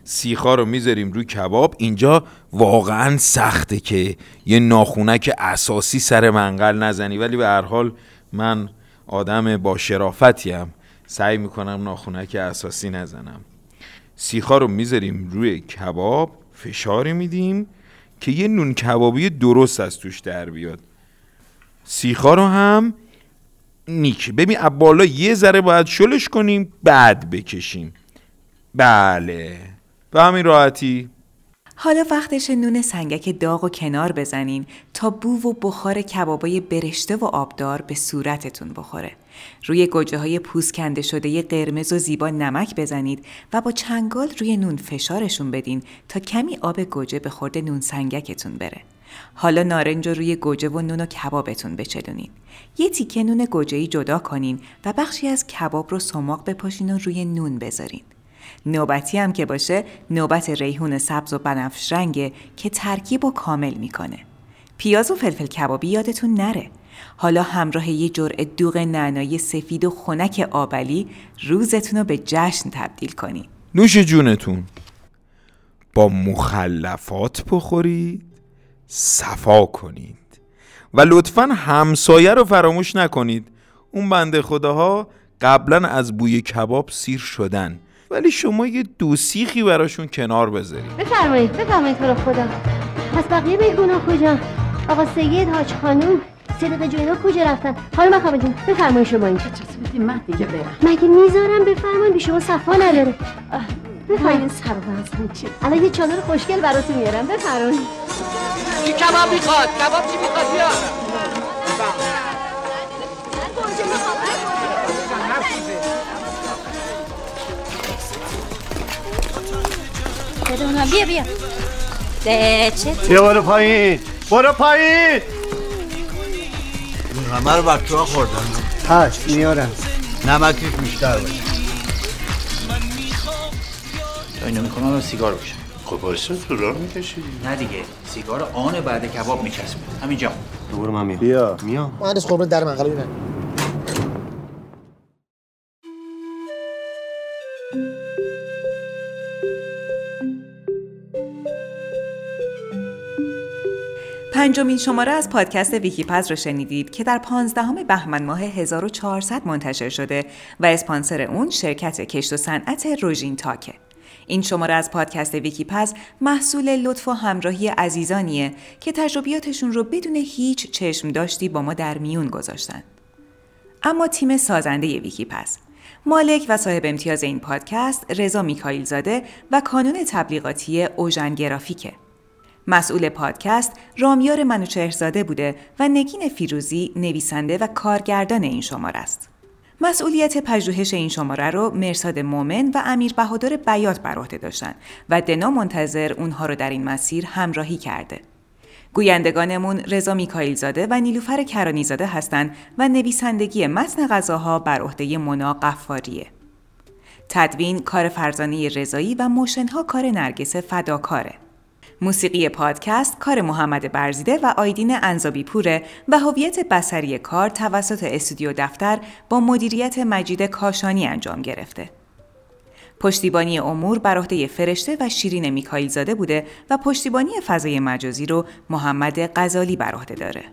سیخا رو می‌ذاریم روی کباب. اینجا واقعا سخته که یه ناخونک اساسی سر منقل نزنی. ولی به هر حال من آدم با شرافتیم. سعی می‌کنم ناخونک اساسی نزنم. سیخا رو می‌ذاریم روی کباب فشاری میدیم که یه نون کبابی درست از توش در بیاد. سیخا رو هم نیک. ببین بالا یه ذره باید شلش کنیم بعد بکشیم. بله. به همین راحتی. حالا وقتش نون سنگک داغ و کنار بزنین تا بو و بخار کبابای برشته و آبدار به صورتتون بخوره. روی گوجه های پوست کنده شده قرمز و زیبا نمک بزنید و با چنگال روی نون فشارشون بدین تا کمی آب گوجه به خورد نون سنگکتون بره. حالا نارنج رو روی گوجه و نون و کبابتون بچلونین. یه تیکه نون گوجه‌ای جدا کنین و بخشی از کباب رو سماق بپاشین و روی نون بذارین. نوبتی هم که باشه نوبت ریحون سبز و بنفش رنگه که ترکیب و کامل می‌کنه. پیاز و فلفل کبابی یادتون نره. حالا همراه یه جرعه دوغ نعنایی سفید و خنک آبلی روزتون رو به جشن تبدیل کنید. نوش جونتون. با مخلفات بخورید صفا کنید و لطفا همسایه رو فراموش نکنید. اون بنده خداها قبلا از بوی کباب سیر شدن ولی شما یه دو سیخی براشون کنار بذارید. بفرمایید بفرمایید تو رو خدا. پس بقیه بیگونا کجا؟ آقا سید حاج خانوم صدق جوینا کجا رفتن؟ حالا مخابه جون بفرمایید شما اینجا. من دیگه برم. مگه می‌ذارم بفرمایید؟ بی شما صفا نداره. بفرمایید. سر و چی؟ الان یه چادر خوشگل براتون میارم. بفرمایید. کی کباب می‌خواد؟ کباب چی می‌خواد؟ بیا. بیا بیا. چه بیا برو پایین. برو پایین. این همه رو بچه خوردن هشت میارم. نمکش بیشتر باشه. تا اینو می‌کنم سیگار بکشم خب واسه تو راه میکشیدی نه دیگه سیگار آن بعد کباب میچسبه. همینجا. برو من میام. بیا. میام. مهندس قربون در منقل ببینن پنجمین شماره از پادکست ویکیپز رو شنیدید که در 15 بهمن ماه 1400 منتشر شده و اسپانسر اون شرکت کشت و صنعت روژین تاکه. این شماره از پادکست ویکیپز محصول لطف و همراهی عزیزانیه که تجربیاتشون رو بدون هیچ چشم داشتی با ما در میون گذاشتن. اما تیم سازنده ویکیپز مالک و صاحب امتیاز این پادکست رضا میکائیل زاده و کانون تبلیغاتی اوژن گرافیکه. مسئول پادکست رامیار منوچهرزاده بوده و نگین فیروزی نویسنده و کارگردان این شماره است. مسئولیت پژوهش این شماره رو مرساد مومن و امیر بهادر بیات بر عهده داشتن و دنا منتظر اونها رو در این مسیر همراهی کرده. گویندگانمون رضا میکائیل زاده و نیلوفر کرانی زاده هستند و نویسندگی متن غذاها بر عهده منا قفاریه. تدوین کار فرزانه رضایی و موشنها کار نرگس فداکاره. موسیقی پادکست کار محمد برزیده و آیدین انزابی پوره و هویت بسری کار توسط استودیو دفتر با مدیریت مجید کاشانی انجام گرفته. پشتیبانی امور بر عهده فرشته و شیرین میکائیل زاده بوده و پشتیبانی فضای مجازی رو محمد غزالی بر عهده داره.